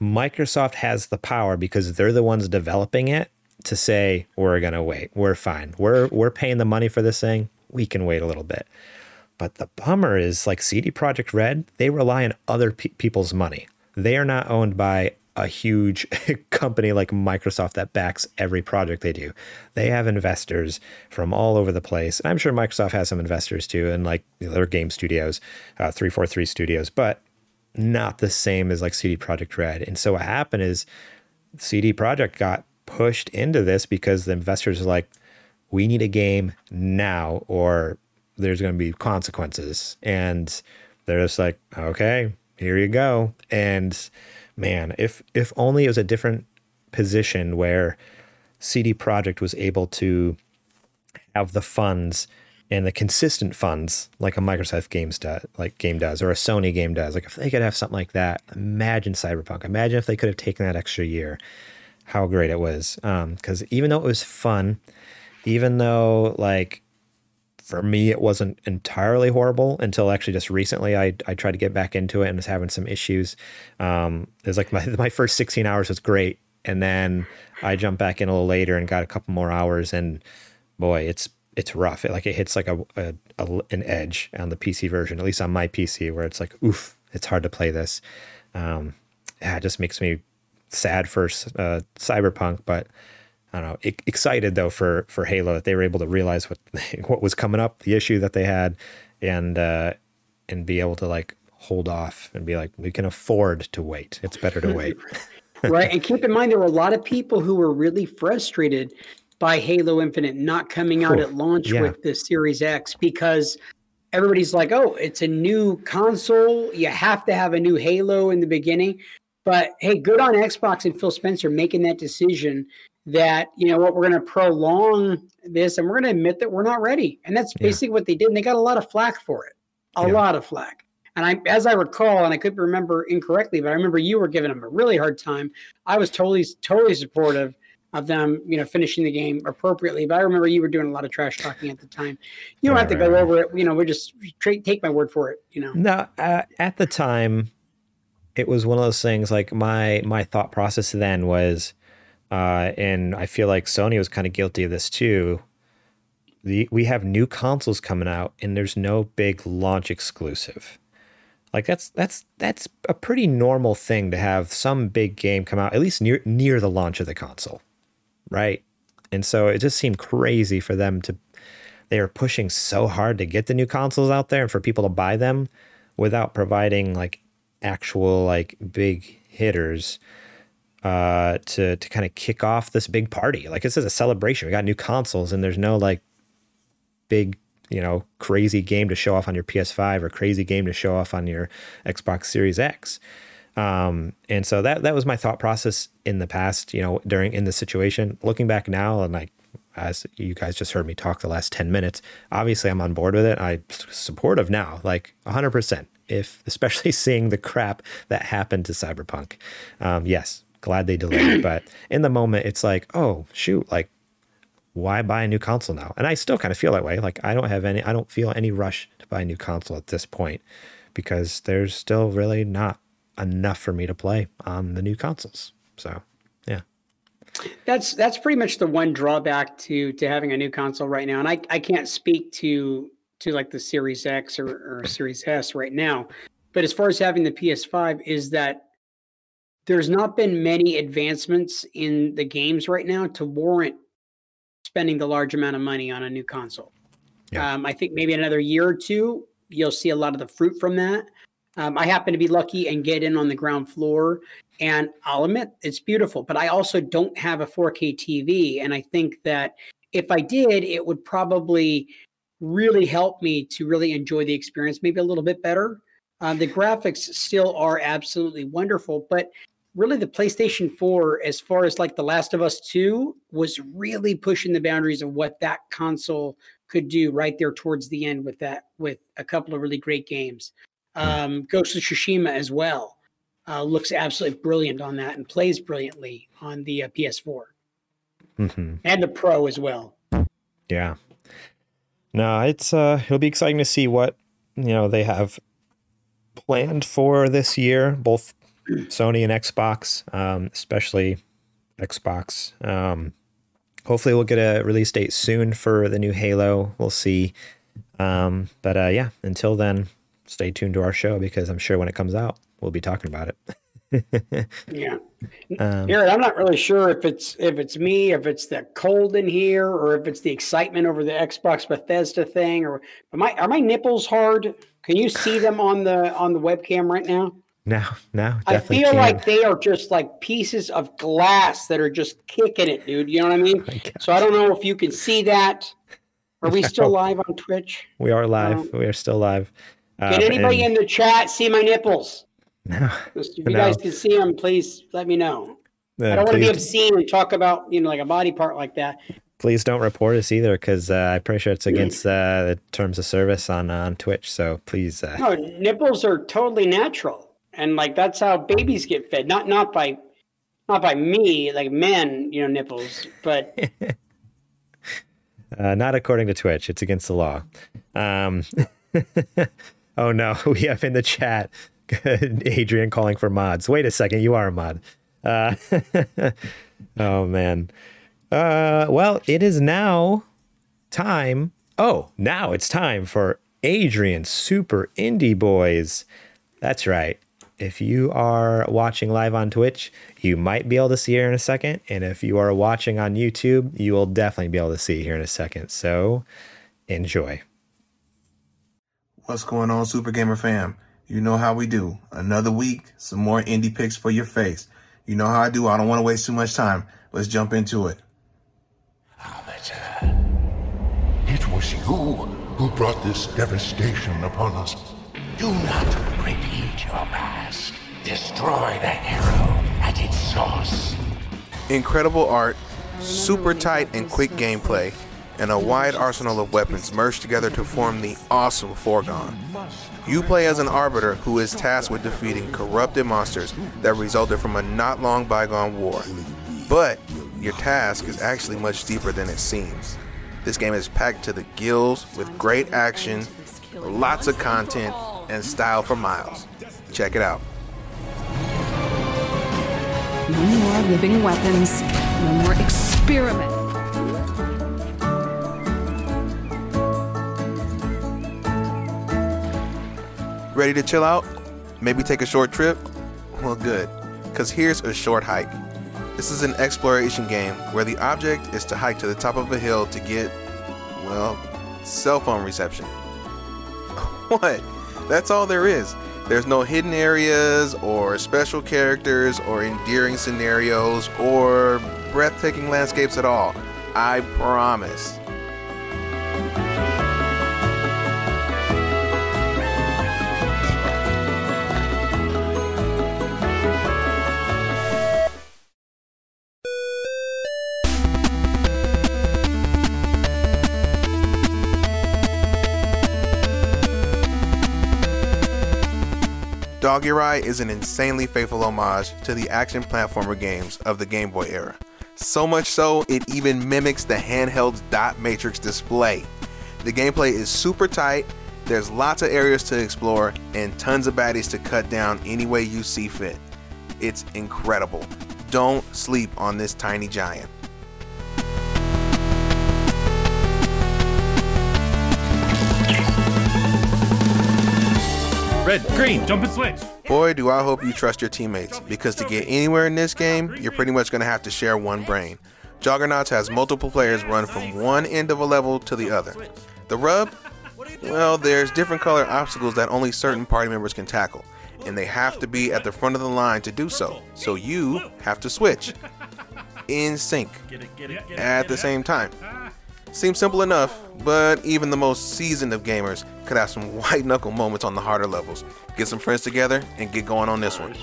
Microsoft has the power because they're the ones developing it to say we're gonna wait. We're fine. We're we're paying the money for this thing. We can wait a little bit. But the bummer is like CD Projekt Red, they rely on other pe- people's money. They are not owned by a huge company like Microsoft that backs every project they do. They have investors from all over the place. And I'm sure Microsoft has some investors too, and like the other game studios, uh, 343 studios, but not the same as like CD Projekt Red. And so what happened is CD Projekt got pushed into this because the investors are like, we need a game now or there's going to be consequences. And they're just like, okay, here you go. And man, if if only it was a different position where CD Projekt was able to have the funds and the consistent funds like a Microsoft games does, like game does, or a Sony game does. Like if they could have something like that, imagine Cyberpunk. Imagine if they could have taken that extra year, how great it was. Because even though it was fun, even though like for me it wasn't entirely horrible until actually just recently I, I tried to get back into it and was having some issues um it was like my, my first 16 hours was great and then i jumped back in a little later and got a couple more hours and boy it's it's rough it like it hits like a, a, a an edge on the pc version at least on my pc where it's like oof it's hard to play this um yeah it just makes me sad for uh, cyberpunk but I don't know. Excited though for for Halo that they were able to realize what what was coming up, the issue that they had, and uh, and be able to like hold off and be like, we can afford to wait. It's better to wait. right and keep in mind there were a lot of people who were really frustrated by halo infinite not coming out Whew, at launch yeah. with the series x because everybody's like oh it's a new console you have to have a new halo in the beginning but hey good on xbox and phil spencer making that decision that you know what we're going to prolong this and we're going to admit that we're not ready and that's Yeah. basically what they did and they got a lot of flack for it a Yeah. lot of flack and I, as I recall, and I could remember incorrectly, but I remember you were giving them a really hard time. I was totally, totally supportive of them, you know, finishing the game appropriately. But I remember you were doing a lot of trash talking at the time. You don't Right, have to right, go right. over it. You know, we're just tra- take my word for it. You know, no, uh, at the time, it was one of those things like my my thought process then was uh, and I feel like Sony was kind of guilty of this too. The, we have new consoles coming out and there's no big launch exclusive. Like that's that's that's a pretty normal thing to have some big game come out at least near near the launch of the console. Right? And so it just seemed crazy for them to they are pushing so hard to get the new consoles out there and for people to buy them without providing like actual like big hitters uh, to to kind of kick off this big party. Like this is a celebration. We got new consoles, and there's no like big you know crazy game to show off on your PS5 or crazy game to show off on your Xbox Series X. Um, and so that that was my thought process in the past. You know, during in the situation. Looking back now, and like as you guys just heard me talk the last 10 minutes obviously i'm on board with it i'm supportive now like 100% if especially seeing the crap that happened to cyberpunk um, yes glad they delayed but in the moment it's like oh shoot like why buy a new console now and i still kind of feel that way like i don't have any i don't feel any rush to buy a new console at this point because there's still really not enough for me to play on the new consoles so yeah that's that's pretty much the one drawback to to having a new console right now and i i can't speak to to like the series x or, or series s right now but as far as having the ps5 is that there's not been many advancements in the games right now to warrant spending the large amount of money on a new console. Yeah. Um, I think maybe another year or two, you'll see a lot of the fruit from that. Um, I happen to be lucky and get in on the ground floor, and I'll admit it's beautiful. But I also don't have a 4K TV, and I think that if I did, it would probably really help me to really enjoy the experience, maybe a little bit better. Uh, the graphics still are absolutely wonderful, but really the PlayStation 4, as far as like The Last of Us 2, was really pushing the boundaries of what that console could do right there towards the end with that, with a couple of really great games. Um, Ghost of Tsushima as well uh, looks absolutely brilliant on that and plays brilliantly on the uh, PS4 mm-hmm. and the Pro as well. Yeah. No, it's uh, it'll be exciting to see what you know they have planned for this year, both Sony and Xbox, um, especially Xbox. Um, hopefully, we'll get a release date soon for the new Halo. We'll see. Um, but uh, yeah, until then, stay tuned to our show because I'm sure when it comes out, we'll be talking about it. yeah, um, Garrett, I'm not really sure if it's if it's me, if it's the cold in here, or if it's the excitement over the Xbox Bethesda thing, or am I are my nipples hard? Can you see them on the on the webcam right now? No, no. I feel can. like they are just like pieces of glass that are just kicking it, dude. You know what I mean? Oh so I don't know if you can see that. Are we still live on Twitch? We are live. Um, we are still live. Can um, anybody and, in the chat see my nipples? No. If you no. guys can see them, please let me know. Uh, I don't want to be obscene and talk about you know like a body part like that. Please don't report us either, because uh, I'm pretty sure it's against uh, the terms of service on on Twitch. So please. Uh, no, nipples are totally natural and like that's how babies get fed not not by not by me like men you know nipples but uh, not according to twitch it's against the law um, oh no we have in the chat adrian calling for mods wait a second you are a mod uh, oh man uh, well it is now time oh now it's time for adrian super indie boys that's right if you are watching live on Twitch, you might be able to see here in a second. And if you are watching on YouTube, you will definitely be able to see here in a second. So enjoy. What's going on, Super Gamer fam? You know how we do. Another week, some more indie picks for your face. You know how I do. I don't want to waste too much time. Let's jump into it. Arbiter, it was you who brought this devastation upon us. Do not repeat your past. Destroy the hero at its source. Incredible art, super tight and quick gameplay, and a wide arsenal of weapons merged together to form the awesome Foregone. You play as an arbiter who is tasked with defeating corrupted monsters that resulted from a not long bygone war. But your task is actually much deeper than it seems. This game is packed to the gills with great action, lots of content, and style for miles. Check it out. No more living weapons. No more experiment. Ready to chill out? Maybe take a short trip? Well, good, because here's a short hike. This is an exploration game where the object is to hike to the top of a hill to get, well, cell phone reception. what? That's all there is. There's no hidden areas or special characters or endearing scenarios or breathtaking landscapes at all. I promise. Doggy is an insanely faithful homage to the action platformer games of the Game Boy era. So much so, it even mimics the handheld's dot matrix display. The gameplay is super tight, there's lots of areas to explore, and tons of baddies to cut down any way you see fit. It's incredible. Don't sleep on this tiny giant. Red, green, jump and switch. Boy, do I hope you trust your teammates, because to get anywhere in this game, you're pretty much going to have to share one brain. Joggernauts has multiple players run from one end of a level to the other. The rub? Well, there's different color obstacles that only certain party members can tackle, and they have to be at the front of the line to do so, so you have to switch. In sync. At the same time. Seems simple enough, but even the most seasoned of gamers could have some white knuckle moments on the harder levels. Get some friends together and get going on this one.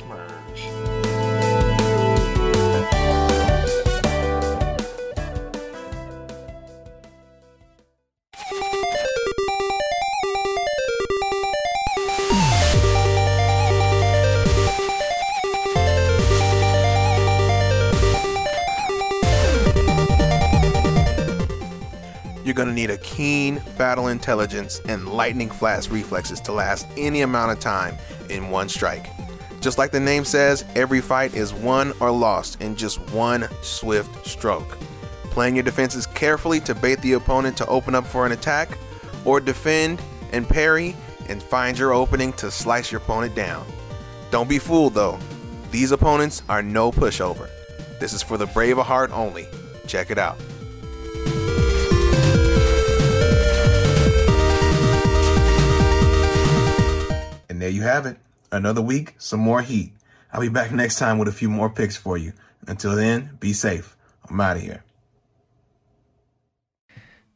To need a keen battle intelligence and lightning fast reflexes to last any amount of time in one strike. Just like the name says, every fight is won or lost in just one swift stroke. Playing your defenses carefully to bait the opponent to open up for an attack, or defend and parry and find your opening to slice your opponent down. Don't be fooled though, these opponents are no pushover. This is for the brave of heart only. Check it out. And there you have it. Another week, some more heat. I'll be back next time with a few more picks for you. Until then, be safe. I'm out of here.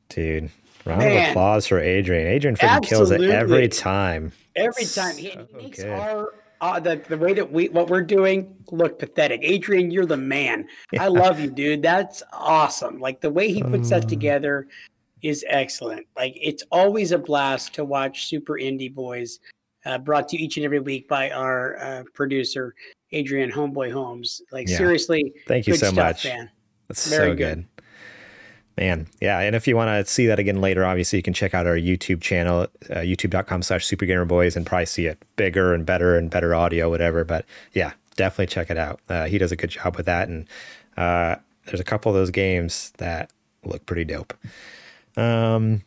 Dude, round Man. of applause for Adrian. Adrian freaking kills it every time. Every time he So makes good. our uh, the the way that we what we're doing look pathetic. Adrian, you're the man. I love you, dude. That's awesome. Like the way he puts Uh. that together is excellent. Like it's always a blast to watch Super Indie Boys, uh, brought to you each and every week by our uh, producer Adrian Homeboy Holmes. Like Yeah. seriously, Thank you good so stuff, much. man. That's Very so good. good. Man, yeah. And if you want to see that again later, obviously you can check out our YouTube channel, uh, youtube.com slash supergamerboys and probably see it bigger and better and better audio, whatever. But yeah, definitely check it out. Uh, he does a good job with that. And uh, there's a couple of those games that look pretty dope. Um,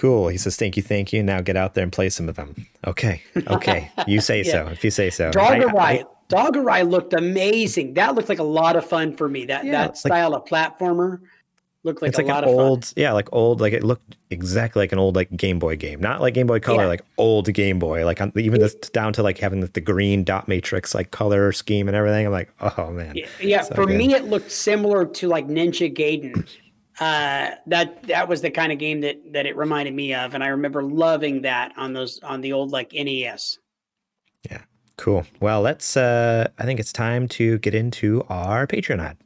cool. He says, thank you, thank you. Now get out there and play some of them. Okay. Okay. You say so. If you say so. Dogurai. Dogurai looked amazing. That looked like a lot of fun for me. That Yeah, that like- style of platformer looked like it's a like lot an of old, fun. yeah, like old, like it looked exactly like an old like Game Boy game, not like Game Boy Color, Yeah. like old Game Boy, like on, even this, down to like having the, the green dot matrix like color scheme and everything. I'm like, oh man, Yeah, yeah So for good. me, it looked similar to like Ninja Gaiden. Uh, that that was the kind of game that that it reminded me of, and I remember loving that on those on the old like NES. yeah, cool. Well, let's. uh I think it's time to get into our Patreon ad.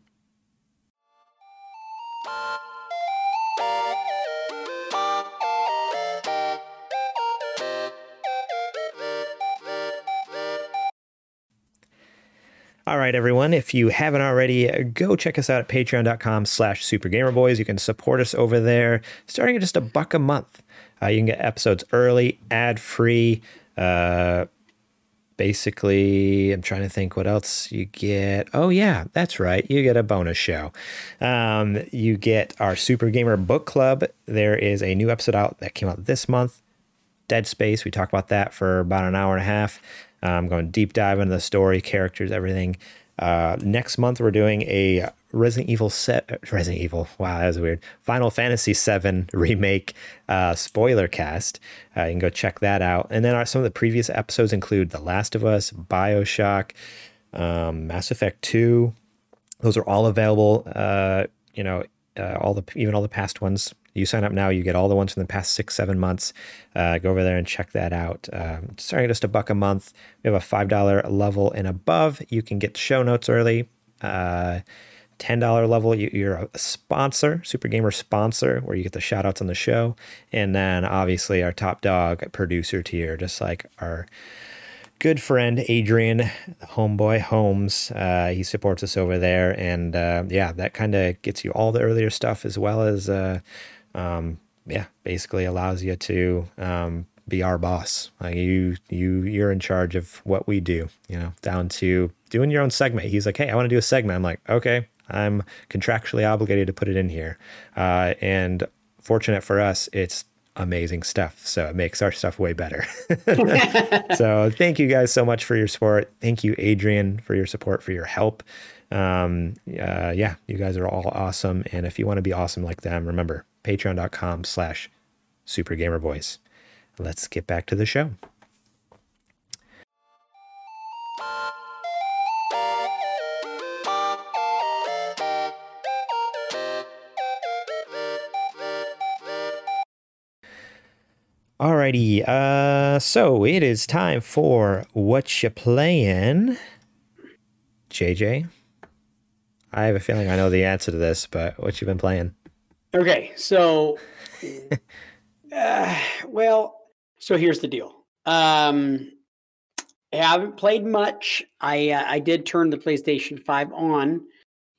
All right, everyone. If you haven't already, uh, go check us out at patreon.com slash supergamerboys. You can support us over there, starting at just a buck a month. Uh, you can get episodes early, ad free, uh, basically, I'm trying to think what else you get. Oh, yeah, that's right. You get a bonus show. Um, you get our Super Gamer Book Club. There is a new episode out that came out this month. Dead Space. We talked about that for about an hour and a half. I'm going deep dive into the story, characters, everything. Uh, next month, we're doing a Resident Evil set. Resident Evil. Wow, that was weird. Final Fantasy VII remake uh, spoiler cast. Uh, you can go check that out. And then our, some of the previous episodes include The Last of Us, Bioshock, um, Mass Effect Two. Those are all available. Uh, you know, uh, all the even all the past ones. You sign up now, you get all the ones from the past six, seven months. Uh, go over there and check that out. Um, starting just a buck a month. We have a five dollar level and above. You can get show notes early. Uh, $10 level, you, are a sponsor, Super Gamer sponsor, where you get the shout outs on the show. And then obviously our top dog producer tier, just like our good friend Adrian, homeboy Holmes. Uh, he supports us over there. And uh, yeah, that kind of gets you all the earlier stuff as well as, uh, um, yeah, basically allows you to um, be our boss. Like you, you, you're in charge of what we do. You know, down to doing your own segment. He's like, hey, I want to do a segment. I'm like, okay, I'm contractually obligated to put it in here. Uh, and fortunate for us, it's amazing stuff. So it makes our stuff way better. so thank you guys so much for your support. Thank you, Adrian, for your support, for your help. Um, uh, yeah, you guys are all awesome. And if you want to be awesome like them, remember patreon.com slash supergamerboys. Let's get back to the show. Alrighty, uh, so it is time for what you playing, JJ. I have a feeling I know the answer to this, but what you been playing? Okay, so, uh, well, so here's the deal. Um, I haven't played much. I uh, I did turn the PlayStation Five on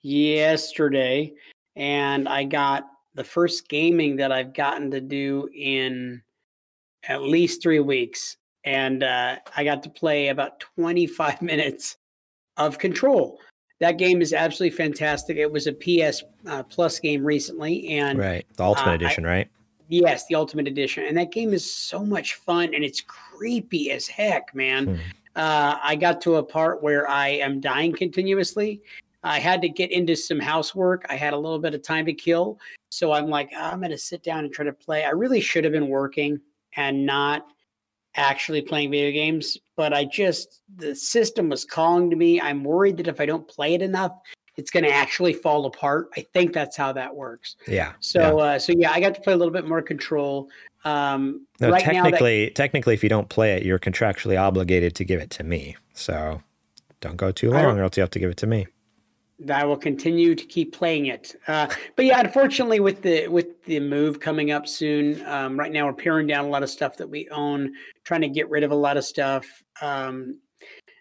yesterday, and I got the first gaming that I've gotten to do in at least three weeks, and uh, I got to play about 25 minutes of Control. That game is absolutely fantastic. It was a PS uh, Plus game recently, and right, the Ultimate uh, Edition, I, right? Yes, the Ultimate Edition, and that game is so much fun, and it's creepy as heck, man. Hmm. Uh, I got to a part where I am dying continuously. I had to get into some housework. I had a little bit of time to kill, so I'm like, oh, I'm going to sit down and try to play. I really should have been working and not actually playing video games. But I just, the system was calling to me. I'm worried that if I don't play it enough, it's going to actually fall apart. I think that's how that works. Yeah. So, yeah. Uh, so yeah, I got to play a little bit more control. Um, no, right technically, that, technically, if you don't play it, you're contractually obligated to give it to me. So, don't go too long, or else you have to give it to me. I will continue to keep playing it. Uh, but yeah, unfortunately, with the with the move coming up soon, um, right now we're paring down a lot of stuff that we own, trying to get rid of a lot of stuff. Um,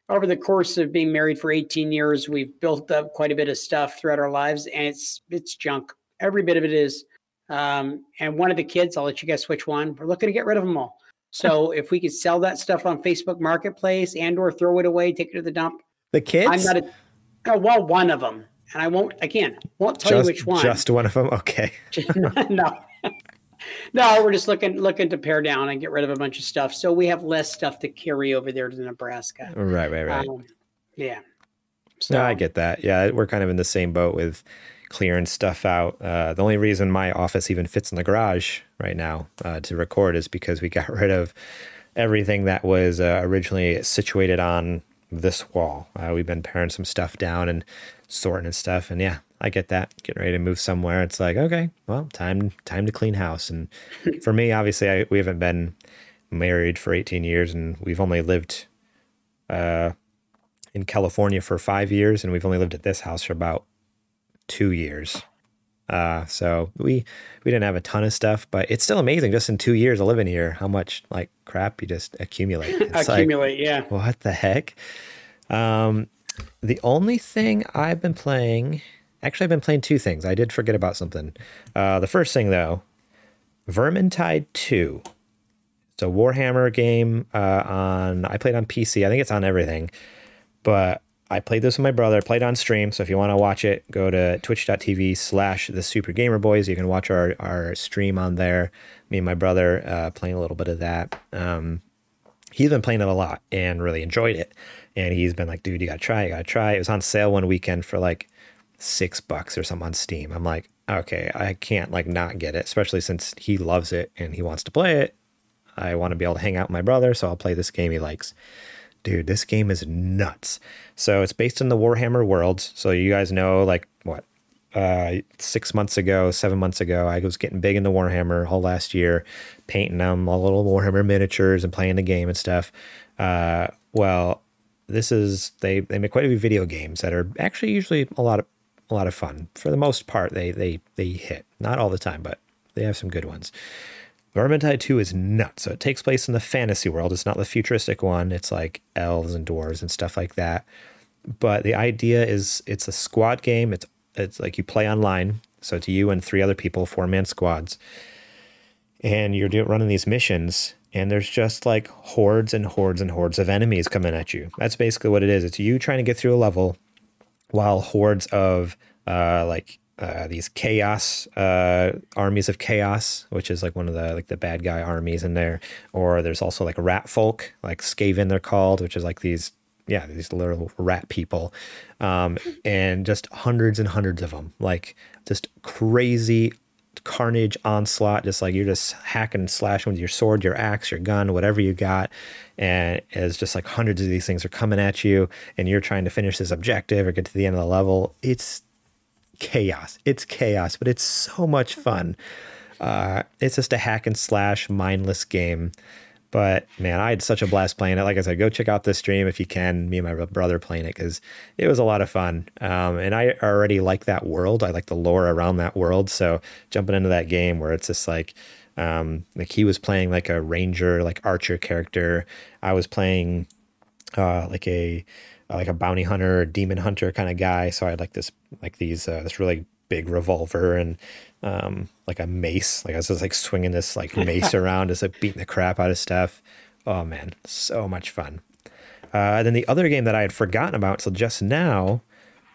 over the course of being married for 18 years, we've built up quite a bit of stuff throughout our lives, and it's it's junk. Every bit of it is. Um, and one of the kids, I'll let you guess which one. We're looking to get rid of them all. So if we could sell that stuff on Facebook Marketplace and or throw it away, take it to the dump. The kids. I'm not a Oh, well, one of them, and I won't again won't tell just, you which one. Just one of them. Okay. no, no, we're just looking looking to pare down and get rid of a bunch of stuff, so we have less stuff to carry over there to Nebraska. Right, right, right. Um, yeah. So no, I get that. Yeah, we're kind of in the same boat with clearing stuff out. Uh, the only reason my office even fits in the garage right now uh, to record is because we got rid of everything that was uh, originally situated on this wall. Uh, we've been paring some stuff down and sorting and stuff. And yeah, I get that. Getting ready to move somewhere. It's like, okay, well, time time to clean house. And for me, obviously, I, we haven't been married for 18 years, and we've only lived uh, in California for five years, and we've only lived at this house for about two years. Uh, so we we didn't have a ton of stuff, but it's still amazing. Just in two years of living here, how much like crap you just accumulate. Accumulate, like, yeah. What the heck? Um, the only thing I've been playing, actually, I've been playing two things. I did forget about something. Uh, the first thing though, Vermintide Two. it's a Warhammer game uh, on. I played on PC. I think it's on everything, but I played this with my brother. Played on stream. So if you want to watch it, go to twitch.tv slash the Super Gamer Boys. You can watch our our stream on there. Me and my brother uh, playing a little bit of that. Um, he's been playing it a lot and really enjoyed it. And he's been like, dude, you gotta try, you gotta try. It was on sale one weekend for like six bucks or something on Steam. I'm like, okay, I can't like not get it, especially since he loves it and he wants to play it. I want to be able to hang out with my brother, so I'll play this game he likes. Dude, this game is nuts. So it's based in the Warhammer world. So you guys know, like what, uh, six months ago, seven months ago, I was getting big into Warhammer whole last year, painting them all little Warhammer miniatures and playing the game and stuff. Uh, well, this is they they make quite a few video games that are actually usually a lot of a lot of fun. For the most part, they they they hit. Not all the time, but they have some good ones. Vermintide 2 is nuts. So it takes place in the fantasy world. It's not the futuristic one. It's like elves and dwarves and stuff like that. But the idea is it's a squad game. It's it's like you play online. So it's you and three other people, four man squads. And you're doing, running these missions and there's just like hordes and hordes and hordes of enemies coming at you. That's basically what it is. It's you trying to get through a level while hordes of uh, like uh, these chaos uh, armies of chaos, which is like one of the like the bad guy armies in there. Or there's also like rat folk, like Skaven they're called, which is like these yeah these little rat people, um, and just hundreds and hundreds of them, like just crazy carnage onslaught. Just like you're just hacking and slashing with your sword your axe your gun whatever you got. And it's just like hundreds of these things are coming at you and you're trying to finish this objective or get to the end of the level. It's chaos it's chaos but it's so much fun uh, it's just a hack and slash mindless game but man, I had such a blast playing it. Like I said, go check out this stream if you can. Me and my brother playing it because it was a lot of fun. Um, and I already like that world. I like the lore around that world. So jumping into that game where it's just like, um, like he was playing like a ranger, like archer character. I was playing uh, like a like a bounty hunter, demon hunter kind of guy. So I had like this like these uh, this really big revolver and um, like a mace. Like I was just like swinging this like mace around, just like beating the crap out of stuff. Oh man, so much fun. Uh, then the other game that I had forgotten about until just now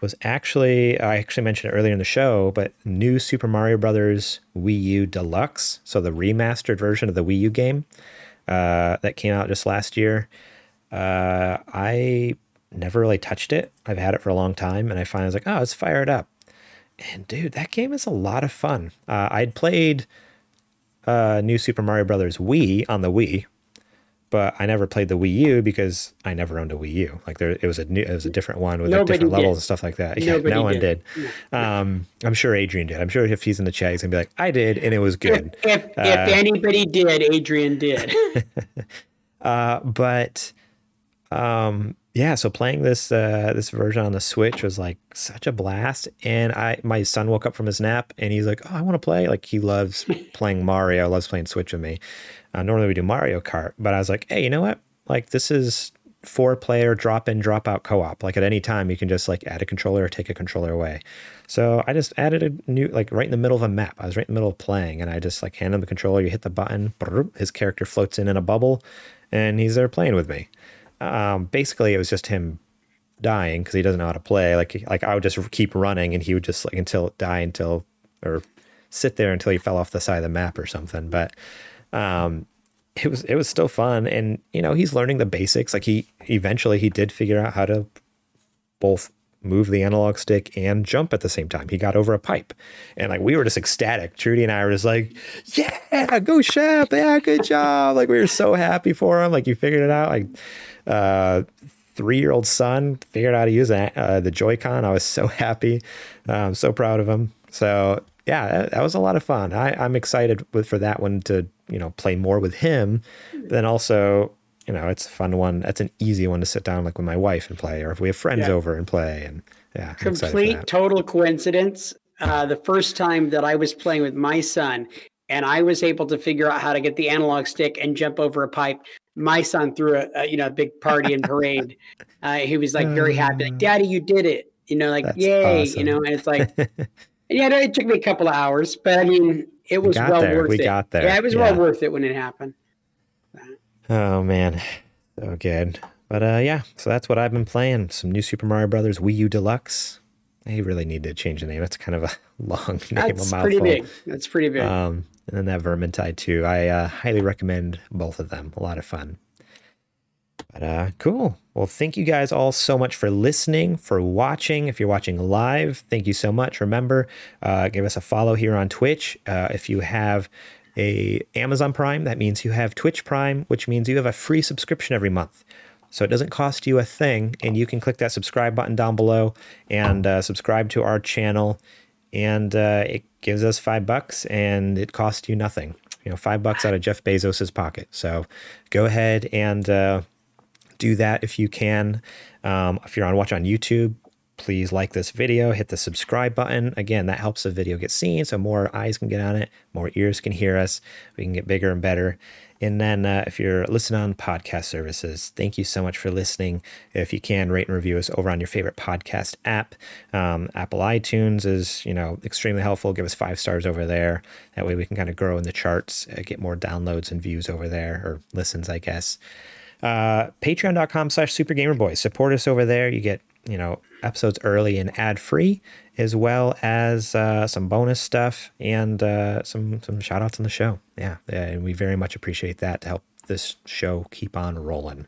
was actually I actually mentioned it earlier in the show, but new Super Mario Brothers Wii U Deluxe, so the remastered version of the Wii U game uh, that came out just last year. Uh, I never really touched it. I've had it for a long time, and I finally was like, oh, let's fire it up. And dude, that game is a lot of fun. Uh, I'd played uh, New Super Mario Brothers Wii on the Wii, but I never played the Wii U because I never owned a Wii U. Like there, it was a new, it was a different one with like different levels and stuff like that. Yeah, no one did. did. Um, I'm sure Adrian did. I'm sure if he's in the chat, he's gonna be like, "I did, and it was good." If, if, uh, if anybody did, Adrian did. uh, but um, yeah, so playing this uh, this version on the Switch was like such a blast. And I my son woke up from his nap and he's like, "Oh, I want to play." Like he loves playing Mario, loves playing Switch with me. Uh, normally we do Mario Kart, but I was like, "Hey, you know what? Like this is four player drop in drop out co op. Like at any time you can just like add a controller or take a controller away." So I just added a new like right in the middle of a map. I was right in the middle of playing, and I just like hand him the controller. You hit the button, his character floats in in a bubble, and he's there playing with me um, basically it was just him dying because he doesn't know how to play. Like like I would just keep running and he would just like until die until or sit there until he fell off the side of the map or something. But um, it was it was still fun and you know he's learning the basics. Like he eventually he did figure out how to both move the analog stick and jump at the same time. He got over a pipe. And like we were just ecstatic. Trudy and I were just like, Yeah, go Shep. Yeah, good job. Like we were so happy for him. Like you figured it out. Like uh, three year old son figured out how to use uh, the Joy-Con. I was so happy. I'm so proud of him. So yeah, that, that was a lot of fun. I, I'm excited with, for that one to, you know, play more with him. Then also, you know, it's a fun one. That's an easy one to sit down like with my wife and play, or if we have friends yeah. over and play. And yeah, complete total coincidence. Uh, the first time that I was playing with my son, and I was able to figure out how to get the analog stick and jump over a pipe my son threw a, a you know a big party and parade. uh, he was like very happy, like "Daddy, you did it!" You know, like That's "Yay!" Awesome. You know, and it's like, yeah, it took me a couple of hours, but I mean, it was well there. worth we it. got there. Yeah, it was yeah. well worth it when it happened. Oh man, so good. But uh, yeah, so that's what I've been playing. Some new Super Mario Brothers Wii U Deluxe. They really need to change the name. It's kind of a long name, That's a mouthful. pretty big. That's pretty big. Um, and then that Vermintide Two. I uh, highly recommend both of them. A lot of fun. But uh, cool. Well, thank you guys all so much for listening, for watching. If you're watching live, thank you so much. Remember, uh, give us a follow here on Twitch. Uh, if you have a Amazon Prime, that means you have Twitch Prime, which means you have a free subscription every month. So it doesn't cost you a thing, and you can click that subscribe button down below and uh, subscribe to our channel, and uh, it gives us five bucks, and it costs you nothing. You know, five bucks out of Jeff Bezos's pocket. So go ahead and uh, do that if you can. Um, if you're on watch on YouTube, please like this video, hit the subscribe button. Again, that helps the video get seen so more eyes can get on it, more ears can hear us. We can get bigger and better. And then uh, if you're listening on podcast services, thank you so much for listening. If you can rate and review us over on your favorite podcast app, um, Apple iTunes is you know extremely helpful. Give us five stars over there. That way we can kind of grow in the charts, uh, get more downloads and views over there or listens, I guess uh, patreon.com slash supergamerboys support us over there you get you know episodes early and ad free as well as uh, some bonus stuff and uh, some some shout outs on the show. Yeah, and we very much appreciate that to help this show keep on rolling.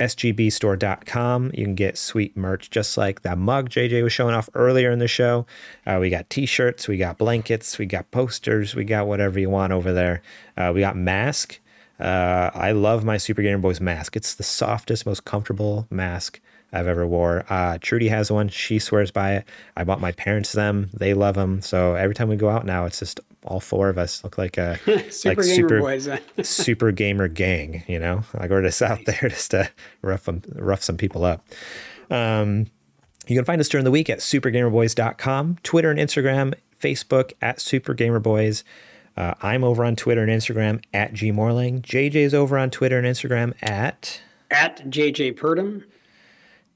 Sgbstore.com you can get sweet merch just like that mug jj was showing off earlier in the show. Uh, we got t-shirts we got blankets we got posters we got whatever you want over there. Uh, we got mask. Uh, I love my Super Gamer Boys mask. It's the softest, most comfortable mask I've ever wore. Uh, Trudy has one. She swears by it. I bought my parents them. They love them. So every time we go out now, it's just all four of us look like a Super like Gamer super Boys. super gamer gang. You know, like we're just out there just to rough them, rough some people up. Um, you can find us during the week at supergamerboys.com, Twitter and Instagram, Facebook at supergamerboys. Uh, I'm over on Twitter and Instagram at gmorlang. JJ's over on Twitter and Instagram at. At JJ Purdom.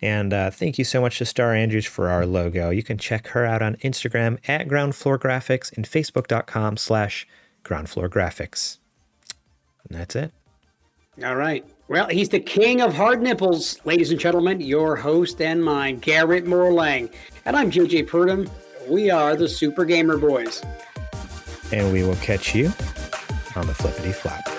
And uh, thank you so much to Star Andrews for our logo. You can check her out on Instagram at Ground Floor Graphics and Facebook.com slash Ground Floor Graphics. And that's it. All right. Well, he's the king of hard nipples, ladies and gentlemen, your host and mine, Garrett Morlang. And I'm JJ Purdom. We are the Super Gamer Boys. And we will catch you on the flippity flop.